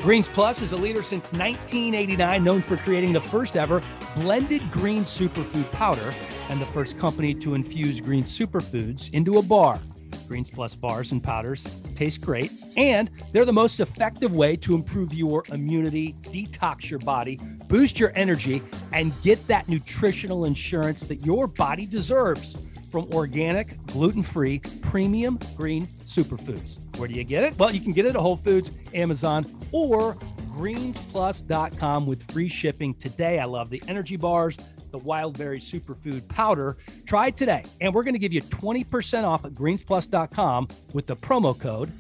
Greens Plus is a leader since 1989, known for creating the first ever blended green superfood powder and the first company to infuse green superfoods into a bar. Greens Plus bars and powders taste great, and they're the most effective way to improve your immunity, detox your body, boost your energy, and get that nutritional insurance that your body deserves from organic, gluten free, premium green superfoods. Where do you get it? Well, you can get it at Whole Foods, Amazon, or greensplus.com with free shipping today. I love the energy bars, the Wildberry Superfood Powder. Try it today, and we're going to give you 20% off at greensplus.com with the promo code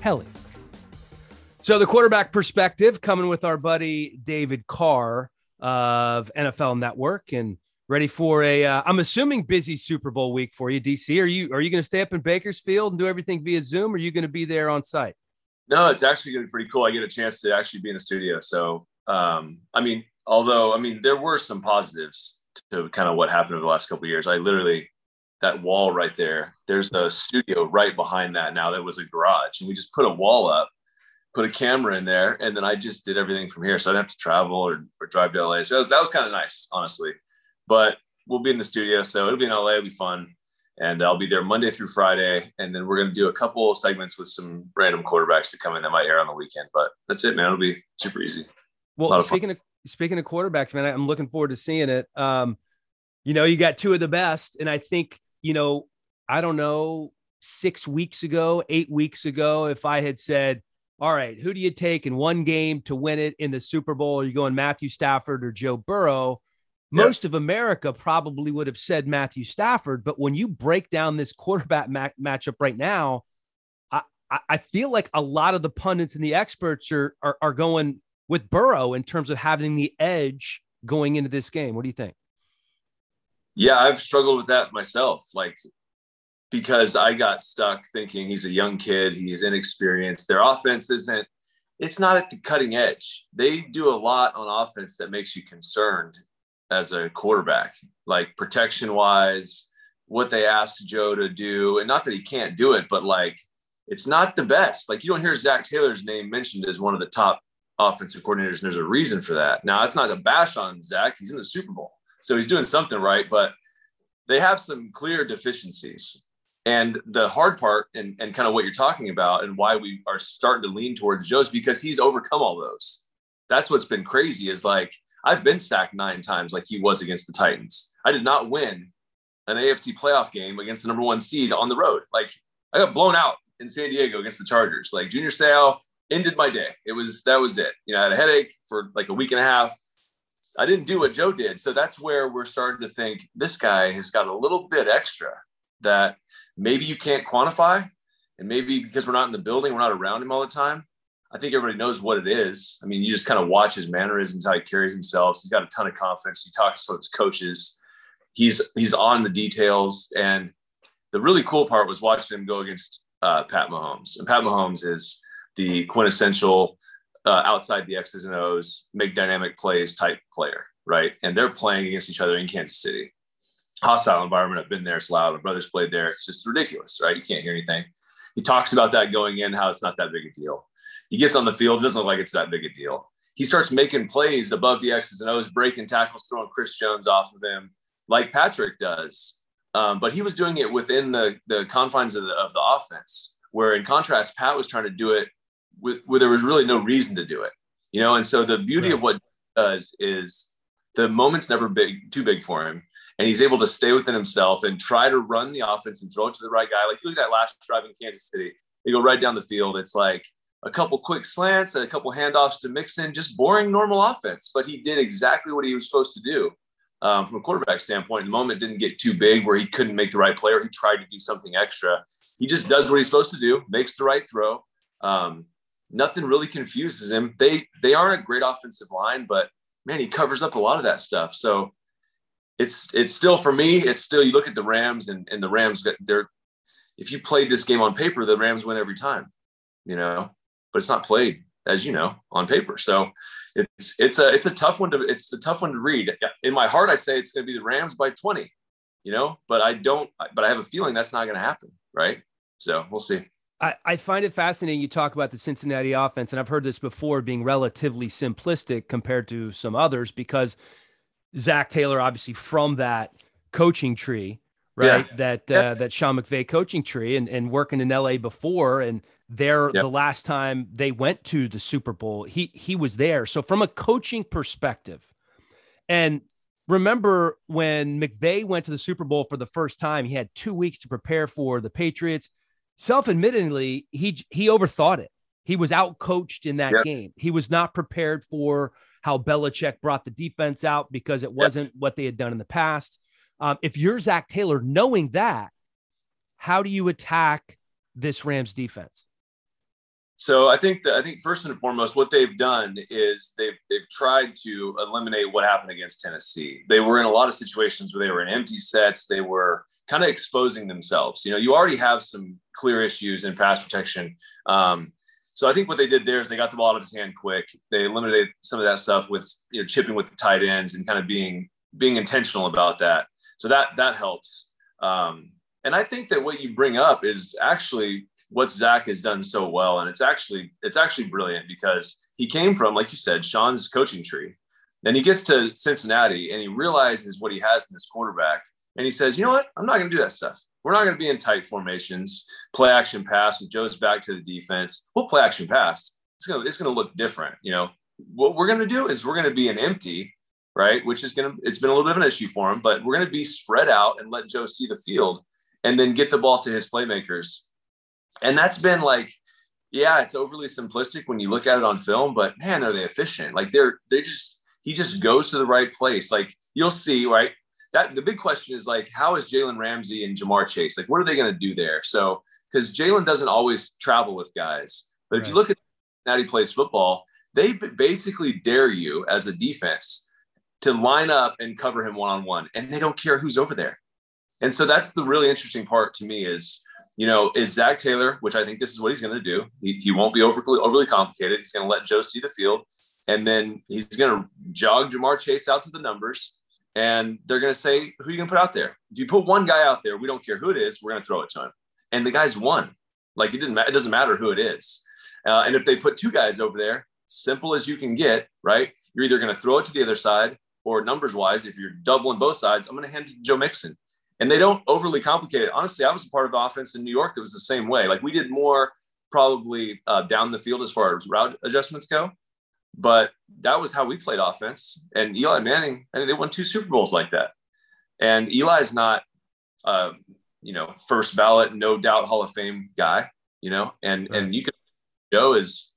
HELLY. So, the quarterback perspective coming with our buddy David Carr of NFL Network and ready for a. am uh, assuming busy Super Bowl week for you, DC. Are you are you going to stay up in Bakersfield and do everything via Zoom? Or are you going to be there on site? No, it's actually going to be pretty cool. I get a chance to actually be in the studio. So, um, I mean, although I mean there were some positives to kind of what happened over the last couple years. I literally that wall right there. There's a studio right behind that now that was a garage, and we just put a wall up, put a camera in there, and then I just did everything from here. So I didn't have to travel or, or drive to LA. So that was, that was kind of nice, honestly. But we'll be in the studio, so it'll be in LA. It'll be fun. And I'll be there Monday through Friday. And then we're going to do a couple of segments with some random quarterbacks to come in that might air on the weekend. But that's it, man. It'll be super easy. Well, speaking of speaking of quarterbacks, man, I'm looking forward to seeing it. Um, you know, you got two of the best, and I think you know, I don't know, six weeks ago, eight weeks ago, if I had said, "All right, who do you take in one game to win it in the Super Bowl? Are you going Matthew Stafford or Joe Burrow?" Most of America probably would have said Matthew Stafford, but when you break down this quarterback ma- matchup right now, I, I feel like a lot of the pundits and the experts are, are, are going with Burrow in terms of having the edge going into this game. What do you think? Yeah, I've struggled with that myself. Like, because I got stuck thinking he's a young kid, he's inexperienced. Their offense isn't, it's not at the cutting edge. They do a lot on offense that makes you concerned as a quarterback, like protection wise, what they asked Joe to do. And not that he can't do it, but like, it's not the best. Like, you don't hear Zac Taylor's name mentioned as one of the top offensive coordinators, and there's a reason for that. Now, it's not a bash on Zac. he's in the Super Bowl, so he's doing something right. But they have some clear deficiencies. And the hard part, and, and kind of what you're talking about, and why we are starting to lean towards Joe's because he's overcome all those. That's what's been crazy. Is like I've been sacked nine times, like he was against the Titans. I did not win an AFC playoff game against the number one seed on the road. Like I got blown out in San Diego against the Chargers. Like Junior Seau ended my day. It was that was it. You know, I had a headache for like a week and a half. I didn't do what Joe did. So that's where we're starting to think this guy has got a little bit extra that maybe you can't quantify. And maybe because we're not in the building, we're not around him all the time. I think everybody knows what it is. I mean, you just kind of watch his mannerisms, how he carries himself. He's got a ton of confidence. He talks to his coaches. He's he's on the details. And the really cool part was watching him go against uh, Pat Mahomes. And Pat Mahomes is the quintessential uh, outside the X's and O's, make dynamic plays type player, right? And they're playing against each other in Kansas City. Hostile environment. I've been there. It's loud. My brother's played there. It's just ridiculous, right? You can't hear anything. He talks about that going in, how it's not that big a deal. He gets on the field, doesn't look like it's that big a deal. He starts making plays above the X's and O's, breaking tackles, throwing Chris Jones off of him, like Patrick does. Um, but he was doing it within the the confines of the, of the offense. Where in contrast, Pat was trying to do it with, where there was really no reason to do it, you know. And so the beauty right. of what does is the moment's never big too big for him, and he's able to stay within himself and try to run the offense and throw it to the right guy. Like look at that last drive in Kansas City, they go right down the field. It's like a couple quick slants and a couple handoffs to Mixon, just boring normal offense. But he did exactly what he was supposed to do. Um, from a quarterback standpoint, the moment didn't get too big where he couldn't make the right play or he tried to do something extra. He just does what he's supposed to do, makes the right throw. Um, nothing really confuses him. They they aren't a great offensive line, but man, he covers up a lot of that stuff. So it's it's still for me, it's still you look at the Rams and, and the Rams they're if you played this game on paper, the Rams win every time, you know, but it's not played as you know on paper. So it's it's a it's a tough one to it's a tough one to read. In my heart, I say it's going to be the Rams by 20, you know, but I don't. But I have a feeling that's not going to happen, right? So we'll see. I, I find it fascinating you talk about the Cincinnati offense, and I've heard this before being relatively simplistic compared to some others because Zac Taylor, obviously from that coaching tree, right? Yeah. That uh, that Sean McVay coaching tree and, and working in LA before and there yep. the last time they went to the Super Bowl, he he was there. So from a coaching perspective, and remember when McVay went to the Super Bowl for the first time, he had two weeks to prepare for the Patriots. Self-admittedly, he he overthought it. He was out coached in that yep. game. He was not prepared for how Belichick brought the defense out because it wasn't yep. what they had done in the past. Um, if you're Zac Taylor, knowing that, how do you attack this Rams defense? So I think that I think first and foremost, what they've done is they've they've tried to eliminate what happened against Tennessee. They were in a lot of situations where they were in empty sets. They were kind of exposing themselves. You know, you already have some clear issues in pass protection. Um, so I think what they did there is they got the ball out of his hand quick. They eliminated some of that stuff with you know chipping with the tight ends and kind of being being intentional about that. So that that helps. Um, and I think that what you bring up is actually what Zac has done so well, and it's actually it's actually brilliant because he came from, like you said, Sean's coaching tree. Then he gets to Cincinnati and he realizes what he has in this quarterback, and he says, "You know what? I'm not going to do that stuff. We're not going to be in tight formations, play action pass with Joe's back to the defense. We'll play action pass. It's gonna it's gonna look different. You know, what we're going to do is we're going to be an empty." Right, which is gonna, it's been a little bit of an issue for him, but we're gonna be spread out and let Joe see the field and then get the ball to his playmakers and that's been like yeah it's overly simplistic when you look at it on film but man are they efficient? Like they're they just he just goes to the right place. Like you'll see right? That the big question is like how is jalen ramsey and Ja'Marr Chase like what are they going to do there? So because jalen doesn't always travel with guys but right. if you look at how he plays football they basically dare you as a defense to line up and cover him one-on-one and they don't care who's over there. And so that's the really interesting part to me is you know, is Zac Taylor, which I think this is what he's going to do. He, he won't be overly overly complicated. He's going to let Joe see the field, and then he's going to jog Ja'Marr Chase out to the numbers, and they're going to say, "Who are you going to put out there? If you put one guy out there, we don't care who it is. We're going to throw it to him." And the guy's won. Like it didn't. It doesn't matter who it is. Uh, and if they put two guys over there, simple as you can get, right? You're either going to throw it to the other side, or numbers wise, if you're doubling both sides, I'm going to hand it to Joe Mixon and they don't overly complicate it. Honestly, I was a part of the offense in New York that was the same way. Like we did more probably uh, down the field as far as route adjustments go, but that was how we played offense. And Eli Manning, I mean, they won two Super Bowls like that. And Eli's not, uh, you know, first ballot, no doubt Hall of Fame guy, you know, and right. and you can Joe is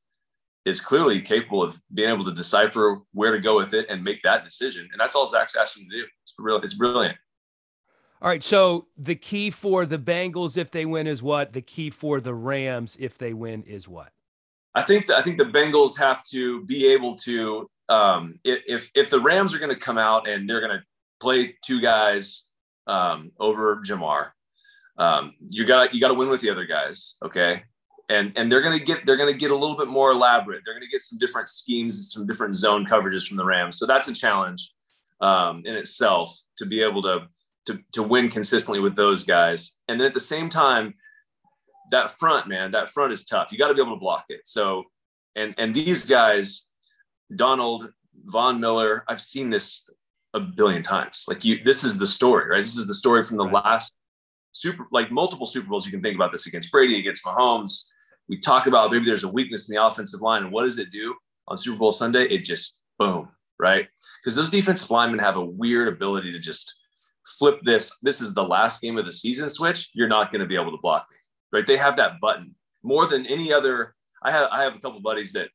is clearly capable of being able to decipher where to go with it and make that decision. And that's all Zac's asked him to do. It's real. It's brilliant. All right. So the key for the Bengals if they win is what? The key for the Rams if they win is what? I think that I think the Bengals have to be able to um, if if the Rams are going to come out and they're going to play two guys um, over Ja'Marr, um, you got you got to win with the other guys, okay? And and they're going to get they're going to get a little bit more elaborate. They're going to get some different schemes, and some different zone coverages from the Rams. So that's a challenge um, in itself to be able to to, to win consistently with those guys. And then at the same time, that front, man, that front is tough. You got to be able to block it. So, and and these guys, Donald, Von Miller, I've seen this a billion times. Like you, this is the story, right? This is the story from the right. last super, like multiple Super Bowls. You can think about this against Brady, against Mahomes. We talk about maybe there's a weakness in the offensive line, and what does it do on Super Bowl Sunday? It just boom, right? Because those defensive linemen have a weird ability to just flip this, this is the last game of the season switch, you're not going to be able to block me, right? They have that button more than any other. I have, I have a couple buddies that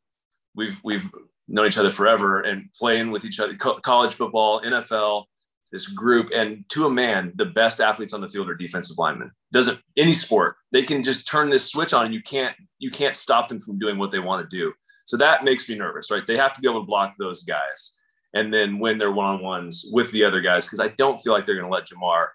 we've, we've known each other forever and playing with each other, co- college football, NFL, this group. And to a man, the best athletes on the field are defensive linemen. Doesn't any sport, they can just turn this switch on and you can't, you can't stop them from doing what they want to do. So that makes me nervous, right? They have to be able to block those guys and then win their one-on-ones with the other guys because I don't feel like they're going to let Ja'Marr,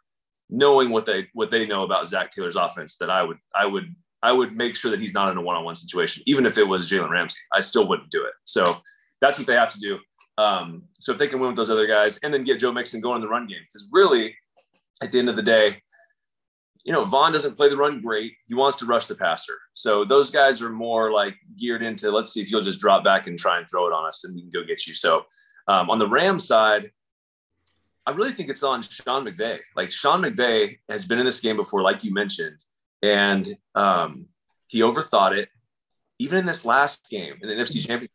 knowing what they what they know about Zac Taylor's offense, that I would I would I would make sure that he's not in a one-on-one situation, even if it was Jalen Ramsey. I still wouldn't do it. So that's what they have to do. Um, so if they can win with those other guys and then get Joe Mixon going in the run game, because really, at the end of the day, you know, Von doesn't play the run great. He wants to rush the passer. So those guys are more like geared into let's see if you'll just drop back and try and throw it on us and we can go get you. So um, on the Ram side, I really think it's on Sean McVay. Like Sean McVay has been in this game before, like you mentioned, and um, he overthought it. Even in this last game, in the NFC Championship,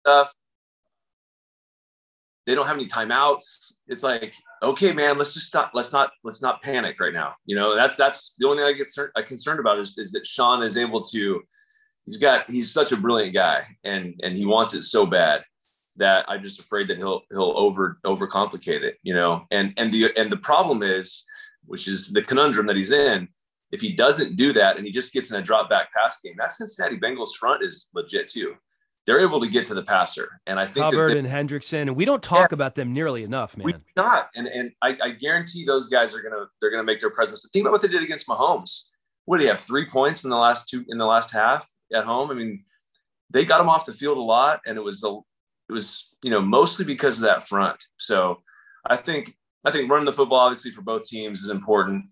stuff. They don't have any timeouts. It's like, okay, man, let's just stop. Let's not let's not panic right now. You know, that's that's the only thing I get I concerned about is, is that Sean is able to. He's got he's such a brilliant guy, and and he wants it so bad that I'm just afraid that he'll he'll over overcomplicate it. You know, and and the and the problem is, which is the conundrum that he's in. If he doesn't do that and he just gets in a drop back pass game, that Cincinnati Bengals front is legit too they're able to get to the passer. And I think Hubbard and Hendrickson, and we don't talk yeah, about them nearly enough, man. We not, and and I, I, guarantee those guys are gonna they're gonna make their presence. Think about what they did against Mahomes. What do you have? Three points in the last two in the last half at home. I mean, they got him off the field a lot, and it was a it was you know mostly because of that front. So I think I think running the football obviously for both teams is important,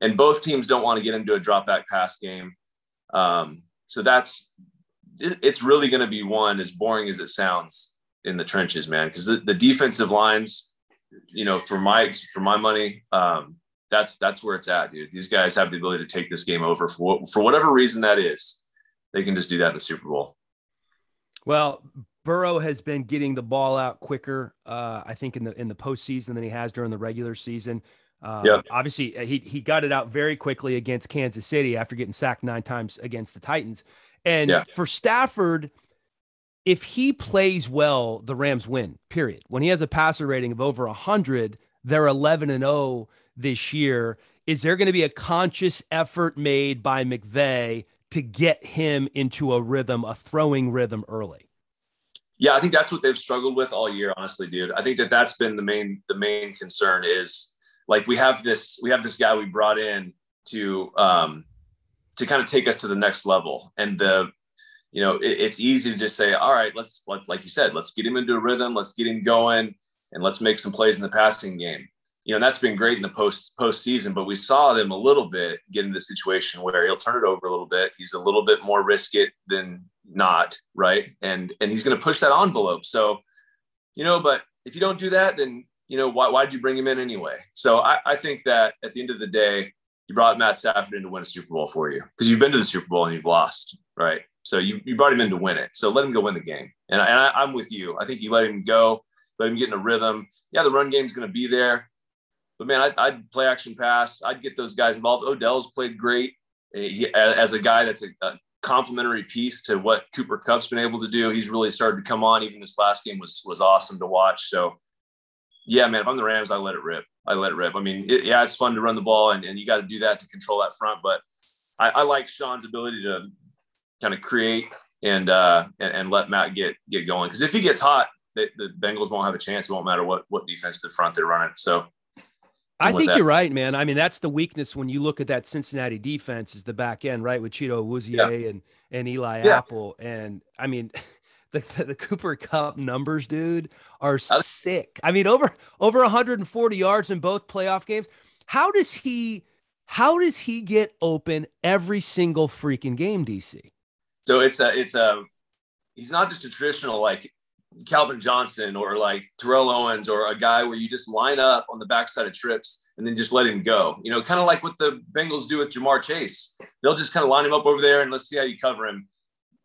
and both teams don't want to get into a drop back pass game. Um, so that's it's really going to be one as boring as it sounds in the trenches, man. Because the, the defensive lines, you know, for my for my money, um, that's that's where it's at, dude. These guys have the ability to take this game over for for whatever reason that is. They can just do that in the Super Bowl. Well, Burrow has been getting the ball out quicker, uh, I think, in the in the postseason than he has during the regular season. Uh, yep. Obviously, he he got it out very quickly against Kansas City after getting sacked nine times against the Titans. And yeah. for Stafford, if he plays well, the Rams win, period. When he has a passer rating of over 100, they're 11 and 0 this year. Is there going to be a conscious effort made by McVay to get him into a rhythm, a throwing rhythm early? Yeah, I think that's what they've struggled with all year, honestly, dude. I think that that's been the main the main concern is like we have this we have this guy we brought in to um to kind of take us to the next level. And the, you know, it, it's easy to just say, all right, let's, let's, like you said, let's get him into a rhythm, let's get him going, and let's make some plays in the passing game. You know, that's been great in the post postseason, but we saw them a little bit get into the situation where he'll turn it over a little bit. He's a little bit more risk it than not, right? And and he's going to push that envelope. So, you know, but if you don't do that, then you know why why did you bring him in anyway? So I, I think that at the end of the day, you brought Matt Stafford in to win a Super Bowl for you because you've been to the Super Bowl and you've lost, right? So you, you brought him in to win it. So let him go win the game. And, I, and I, I'm with you. I think you let him go, let him get in a rhythm. Yeah, the run game's going to be there. But man, I'd, I'd, play action pass. I'd get those guys involved. Odell's played great he, as a guy that's a, a complementary piece to what Cooper Kupp's been able to do. He's really started to come on. Even this last game was was awesome to watch. So yeah, man, if I'm the Rams, I let it rip. I let it rip. I mean, it, yeah, it's fun to run the ball and, and you got to do that to control that front. But I, I like Sean's ability to kind of create and, uh, and, and let Matt get, get going. Cause if he gets hot, the, the Bengals won't have a chance. It won't matter what, what defense the front they're running. So I think that. you're right, man. I mean, that's the weakness when you look at that Cincinnati defense is the back end, right? With Chido Awuzie yeah. and, and Eli yeah. Apple. And I mean, [laughs] the, the, the Cooper Kupp numbers, dude, are sick. I mean, over over 140 yards in both playoff games. How does he how does he get open every single freaking game, DC? So it's a it's a he's not just a traditional like Calvin Johnson or like Terrell Owens or a guy where you just line up on the backside of trips and then just let him go. You know, kind of like what the Bengals do with Ja'Marr Chase. They'll just kind of line him up over there and let's see how you cover him.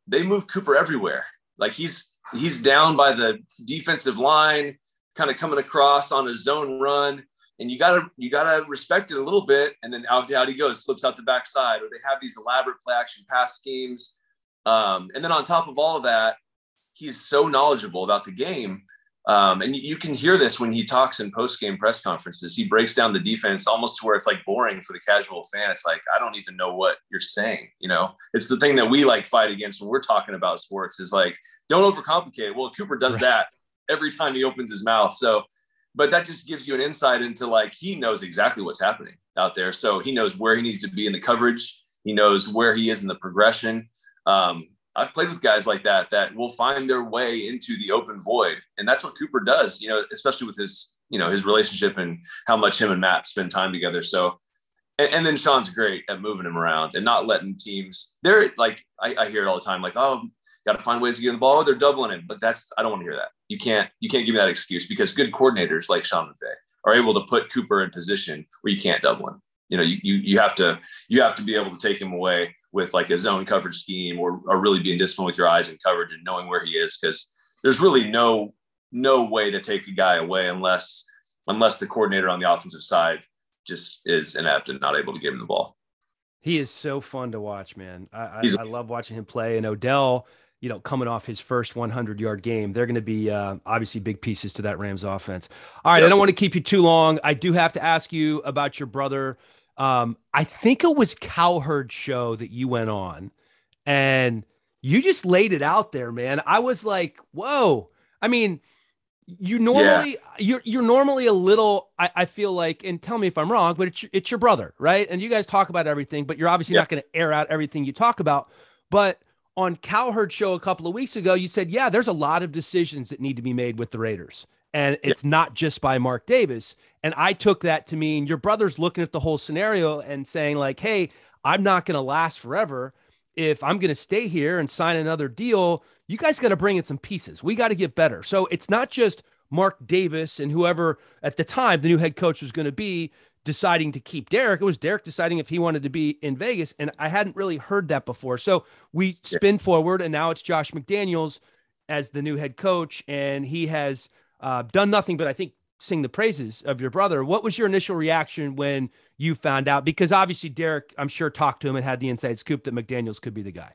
They move Cooper everywhere. Like he's he's down by the defensive line, kind of coming across on a zone run, and you gotta you gotta respect it a little bit. And then out, out he goes, slips out the backside, or they have these elaborate play action pass schemes. Um, and then on top of all of that, he's so knowledgeable about the game um, and you can hear this when he talks in post game press conferences. He breaks down the defense almost to where it's like boring for the casual fan. It's like, I don't even know what you're saying. You know, it's the thing that we like fight against when we're talking about sports is like, don't overcomplicate it. Well, Cooper does that every time he opens his mouth. So, but that just gives you an insight into like, he knows exactly what's happening out there. So he knows where he needs to be in the coverage, he knows where he is in the progression. Um, I've played with guys like that that will find their way into the open void, and that's what Cooper does. You know, especially with his you know his relationship and how much him and Matt spend time together. So, and, and then Sean's great at moving him around and not letting teams. They're like I, I, hear it all the time, like oh got to find ways to get the ball. Oh, They're doubling him, but that's I don't want to hear that. You can't you can't give me that excuse because good coordinators like Sean McVay are able to put Cooper in position where you can't double him. You know, you you, you have to you have to be able to take him away with like a zone coverage scheme or, or really being disciplined with your eyes and coverage and knowing where he is because there's really no no way to take a guy away unless unless the coordinator on the offensive side just is inept and not able to give him the ball. He is so fun to watch, man. I, I, I love watching him play. And Odell, you know, coming off his first 100 yard game, they're going to be uh, obviously big pieces to that Rams offense. All right, yep. I don't want to keep you too long. I do have to ask you about your brother. Um, I think it was Cowherd show that you went on, and you just laid it out there, man. I was like, whoa. I mean, you normally yeah. you're you're normally a little I, I, feel like and tell me if i'm wrong but it's it's your brother right and you guys talk about everything but you're obviously yeah. not going to air out everything you talk about but on cowherd show a couple of weeks ago you said yeah there's a lot of decisions that need to be made with the raiders and it's yeah. not just by mark davis and i took that to mean your brother's looking at the whole scenario and saying like hey i'm not going to last forever if i'm going to stay here and sign another deal you guys got to bring in some pieces. We got to get better. So it's not just Mark Davis and whoever at the time the new head coach was going to be deciding to keep Derek. It was Derek deciding if he wanted to be in Vegas. And I hadn't really heard that before. So we spin forward, and now it's Josh McDaniels as the new head coach. And he has uh, done nothing but, I think, sing the praises of your brother. What was your initial reaction when you found out? Because obviously, Derek, I'm sure, talked to him and had the inside scoop that McDaniels could be the guy.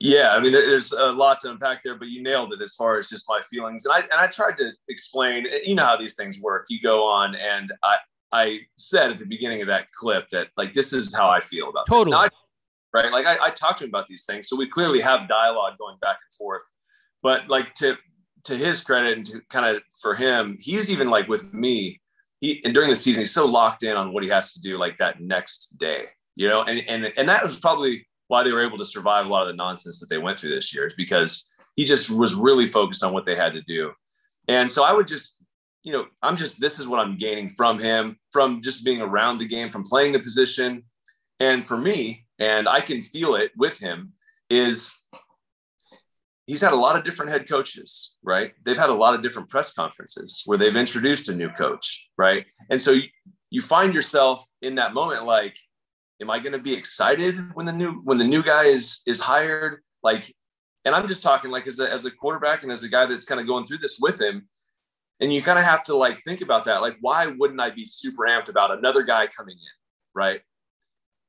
Yeah, I mean, there's a lot to unpack there, but you nailed it as far as just my feelings. And I and I tried to explain. You know how these things work. You go on, and I I said at the beginning of that clip that like this is how I feel about totally Not, right. Like I, I talked to him about these things, so we clearly have dialogue going back and forth. But like to to his credit and to kind of for him, he's even like with me. He and during the season, he's so locked in on what he has to do like that next day. You know, and and and that was probably why they were able to survive a lot of the nonsense that they went through this year is because he just was really focused on what they had to do. And so I would just, you know, I'm just, this is what I'm gaining from him, from just being around the game, from playing the position. And for me, and I can feel it with him, is he's had a lot of different head coaches, right? They've had a lot of different press conferences where they've introduced a new coach, right? And so you, you find yourself in that moment like, am I going to be excited when the new when the new guy is is hired? Like, and I'm just talking like as a as a quarterback and as a guy that's kind of going through this with him. And you kind of have to like think about that. Like, why wouldn't I be super amped about another guy coming in, right?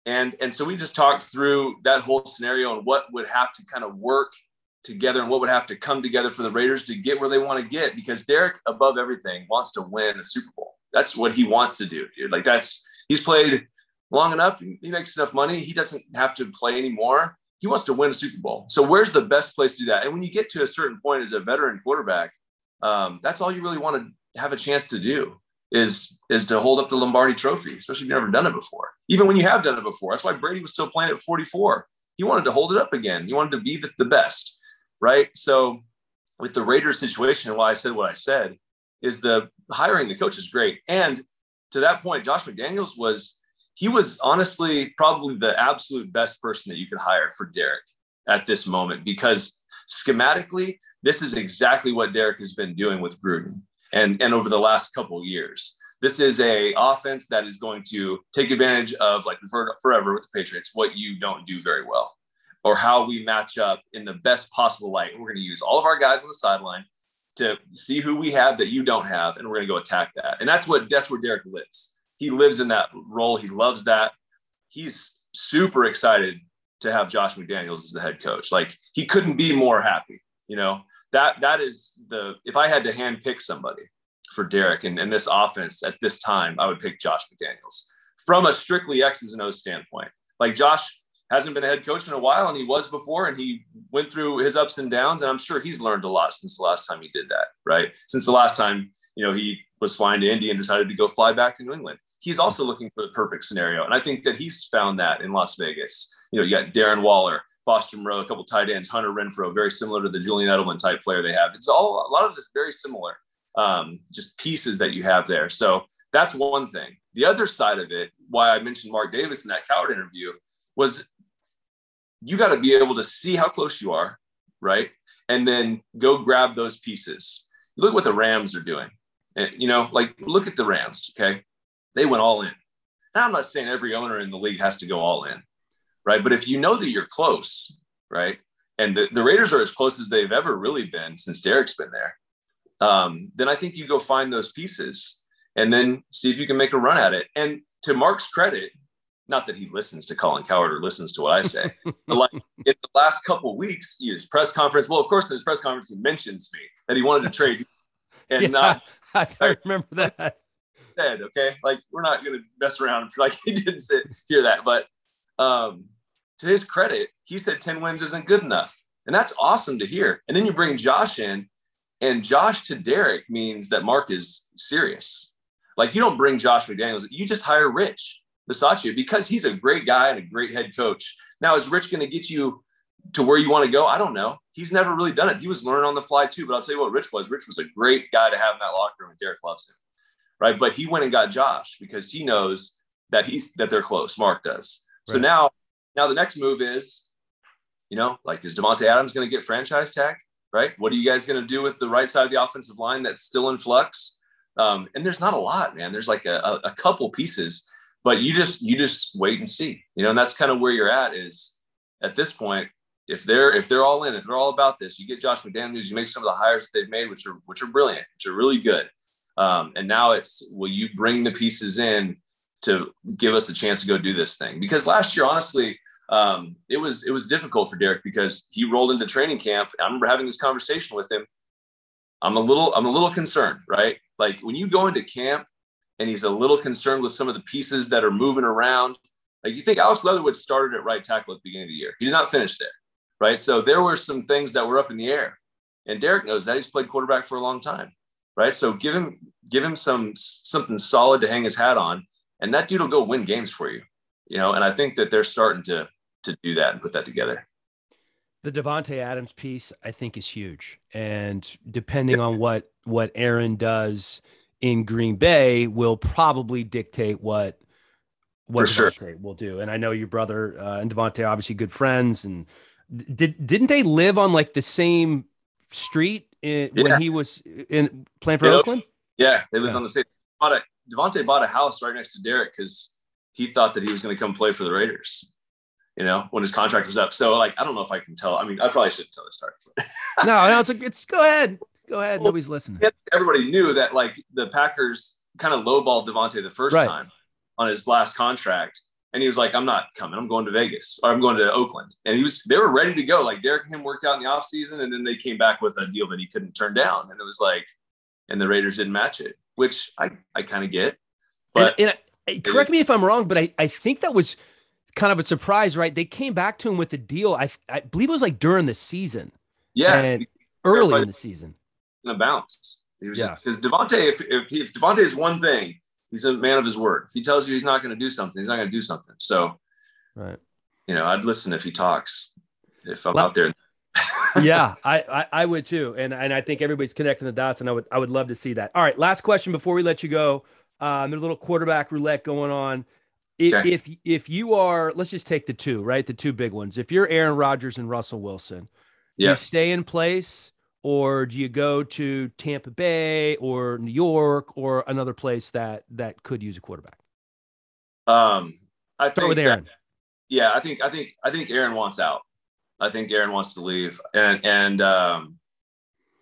And and so we just talked through that whole scenario and what would have to kind of work together and what would have to come together for the Raiders to get where they want to get. Because Derek, above everything, wants to win a Super Bowl. That's what he wants to do, dude. Like that's he's played long enough, he makes enough money. He doesn't have to play anymore. He wants to win a Super Bowl. So where's the best place to do that? And when you get to a certain point as a veteran quarterback, um, that's all you really want to have a chance to do is is to hold up the Lombardi Trophy, especially if you've never done it before. Even when you have done it before, that's why Brady was still playing at 44. He wanted to hold it up again. He wanted to be the, the best, right? So with the Raiders situation, and why I said what I said is the hiring the coach is great. And to that point, Josh McDaniels was he was honestly probably the absolute best person that you could hire for Derek at this moment because schematically, this is exactly what Derek has been doing with Gruden and, and over the last couple years. This is a offense that is going to take advantage of, like forever with the Patriots, what you don't do very well, or how we match up in the best possible light. We're going to use all of our guys on the sideline to see who we have that you don't have, and we're going to go attack that. And that's what that's where Derek lives he lives in that role. He loves that. He's super excited to have Josh McDaniels as the head coach. Like he couldn't be more happy. You know that that is the if I had to hand pick somebody for Derek and, and this offense at this time, I would pick Josh McDaniels from a strictly X's and O's standpoint. Like Josh hasn't been a head coach in a while, and he was before, and he went through his ups and downs, and I'm sure he's learned a lot since the last time he did that. Right, since the last time you know he was flying to Indy and decided to go fly back to New England. He's also looking for the perfect scenario. And I think that he's found that in Las Vegas. You know, you got Darren Waller, Foster Moreau, a couple tight ends, Hunter Renfrow, very similar to the Julian Edelman type player they have. It's all a lot of this very similar, um, just pieces that you have there. So that's one thing. The other side of it, why I mentioned Mark Davis in that Cowherd interview, was you got to be able to see how close you are, right? And then go grab those pieces. Look what the Rams are doing. And, you know, like look at the Rams, okay? They went all in. Now, I'm not saying every owner in the league has to go all in, right? But if you know that you're close, right? And the, the Raiders are as close as they've ever really been since Derek's been there, um, then I think you go find those pieces and then see if you can make a run at it. And to Mark's credit, not that he listens to Colin Cowherd or listens to what I say, [laughs] but like in the last couple weeks, his press conference. Well, of course, in his press conference, he mentions me that he wanted to trade, [laughs] and yeah, not. I, I remember that. Said okay, like we're not going to mess around. [laughs] Like he didn't say, hear that, but um, to his credit, he said ten wins isn't good enough, and that's awesome to hear. And then you bring Josh in, and Josh to Derek means that Mark is serious. Like you don't bring Josh McDaniels, you just hire Rich Bisaccia because he's a great guy and a great head coach. Now, is Rich going to get you to where you want to go? I don't know. He's never really done it. He was learning on the fly too. But I'll tell you what, Rich was. Rich was a great guy to have in that locker room, and Derek loves him, right? But he went and got Josh because he knows that he's that they're close. Mark does. Right. So now, now the next move is, you know, like is Davante Adams going to get franchise tag? Right? What are you guys going to do with the right side of the offensive line that's still in flux? Um, and there's not a lot, man. There's like a, a couple pieces but you just you just wait and see you know and that's kind of where you're at is at this point if they're if they're all in if they're all about this you get josh mcdaniels you make some of the hires they've made which are which are brilliant which are really good. Um, and now it's will you bring the pieces in to give us a chance to go do this thing? Because last year honestly um, it was it was difficult for derek because he rolled into training camp. I remember having this conversation with him. I'm a little i'm a little concerned right? Like when you go into camp and he's a little concerned with some of the pieces that are moving around. Like you think Alex Leatherwood started at right tackle at the beginning of the year. He did not finish there, right? So there were some things that were up in the air. And Derek knows that he's played quarterback for a long time, right? So give him give him some something solid to hang his hat on, and that dude will go win games for you, you know. And I think that they're starting to to do that and put that together. The Davante Adams piece, I think, is huge, and depending on what what Aaron does in Green Bay will probably dictate what what sure. will do. And I know your brother uh, and Davante obviously good friends. And did didn't they live on like the same street in, yeah. when he was in playing for Oakland? Yeah, they lived yeah. on the same. Bought a, Davante bought a house right next to Derek because he thought that he was going to come play for the Raiders. You know, when his contract was up. So, like, I don't know if I can tell. I mean, I probably shouldn't tell the story. [laughs] no, no, it's like it's go ahead. Go ahead. Well, Nobody's listening. Everybody knew that like the Packers kind of lowballed Davante the first right. time on his last contract. And he was like, I'm not coming. I'm going to Vegas or I'm going to Oakland. And he was, they were ready to go. Like Derek and him worked out in the offseason. And then they came back with a deal that he couldn't turn down. And it was like, and the Raiders didn't match it, which I, I kind of get. But and, and correct me if I'm wrong, but I, I think that was kind of a surprise, right? They came back to him with a deal. I, I believe it was like during the season. Yeah. early in the season going to bounce. He was yeah. because Davante, if if, if Davante is one thing, he's a man of his word. If he tells you he's not going to do something, he's not going to do something. So, right, you know, I'd listen if he talks. If I'm well, out there. [laughs] yeah, I, I, I would too, and and I think everybody's connecting the dots, and I would I would love to see that. All right, last question before we let you go. Um, there's a little quarterback roulette going on. If, okay. if if you are, let's just take the two, right? The two big ones. If you're Aaron Rodgers and Russell Wilson, yeah. you stay in place or do you go to Tampa Bay or New York or another place that that could use a quarterback? Um, I think with Aaron. That, yeah, I think I think I think Aaron wants out. I think Aaron wants to leave, and and um,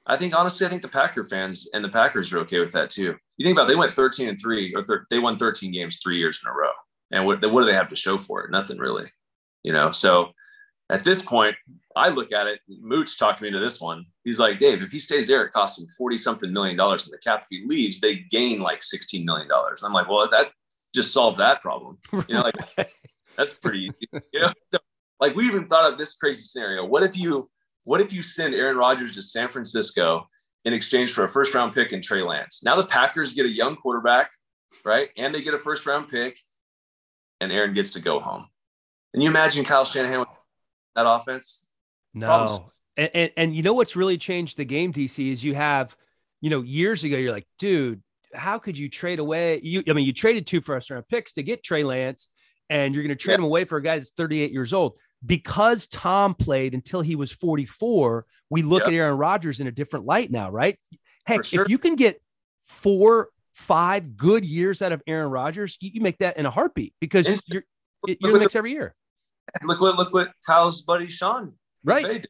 I think honestly, I think the Packer fans and the Packers are okay with that too. You think about it, they went 13 and three, or thir- they won 13 games three years in a row, and what what do they have to show for it? Nothing really, you know. So at this point, I look at it. Mooch talked me into this one. He's like, Dave, if he stays there, it costs him 40 something million dollars in the cap. If he leaves, they gain like $16 million. I'm like, well, that just solved that problem. You know, like [laughs] that's pretty easy. You know, so, like we even thought of this crazy scenario. What if you, what if you send Aaron Rodgers to San Francisco in exchange for a first round pick and Trey Lance? Now the Packers get a young quarterback, right? And they get a first round pick, and Aaron gets to go home. And you imagine Kyle Shanahan with that offense? No. And, and, and you know what's really changed the game, DC, is you have, you know, years ago, you're like, dude, how could you trade away? You, I mean, you traded two first round picks to get Trey Lance, and you're going to trade yeah. him away for a guy that's 38 years old. because Tom played until he was 44, we look Yep. at Aaron Rodgers in a different light now, right? Heck, sure. if you can get four, five good years out of Aaron Rodgers, you, you make that in a heartbeat because Instant. you're you're the mix every year, Look what look what Kyle's buddy Sean right? Did.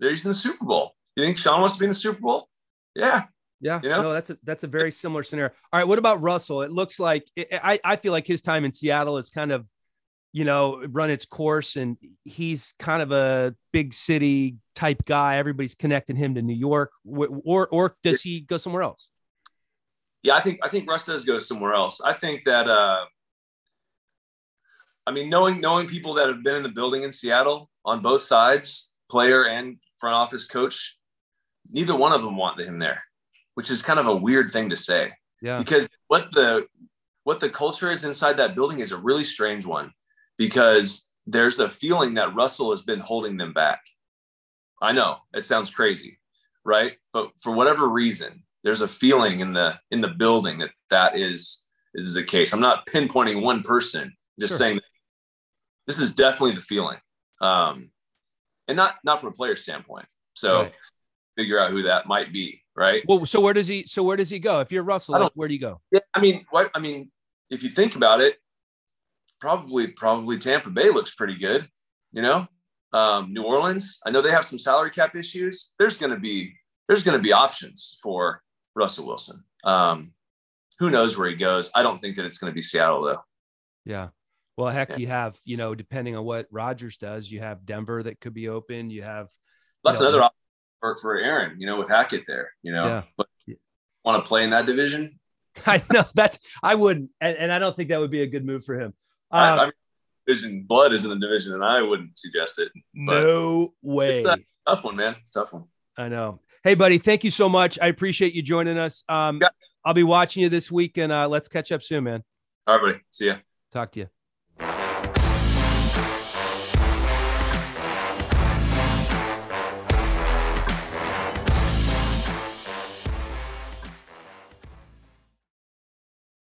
There he's in the Super Bowl. You think Sean wants to be in the Super Bowl? Yeah. Yeah, You know? no, that's a that's a very similar scenario. All right, what about Russell? It looks like I I feel like his time in Seattle is kind of, you know, run its course, and he's kind of a big city type guy. Everybody's connecting him to New York, or or does he go somewhere else? Yeah, I think I think Russ does go somewhere else. I think that uh I mean knowing knowing people that have been in the building in Seattle on both sides, player and front office coach, neither one of them want him there, which is kind of a weird thing to say. Yeah, because what the what the culture is inside that building is a really strange one because there's a feeling that Russell has been holding them back. I know it sounds crazy, right? But for whatever reason, there's a feeling in the in the building that that is is the case. I'm not pinpointing one person, just Sure. saying that this is definitely the feeling, um, and not not from a player standpoint. So Right. figure out who that might be, right? Well, so where does he? So where does he go? If you're Russell, I don't- like, where do you go? Yeah, I mean, what I mean, if you think about it, probably probably Tampa Bay looks pretty good. You know, um, New Orleans. I know they have some salary cap issues. There's going to be there's going to be options for Russell Wilson. Um, who knows where he goes? I don't think that it's going to be Seattle though. Yeah. Well, heck, Yeah. you have you know, depending on what Rodgers does, you have Denver that could be open. You have That's No. another option for, for Aaron. You know, with Hackett there. You know, Yeah. but want to play in that division? [laughs] I know that's I wouldn't, and, and I don't think that would be a good move for him. I, Um, I mean, division blood is in the division, and I wouldn't suggest it. but- no way. It's a tough one, man. It's a tough one. I know. Hey, buddy, thank you so much. I appreciate you joining us. Um, Yeah. I'll be watching you this week, and uh, let's catch up soon, man. All right, buddy. See ya. Talk to you.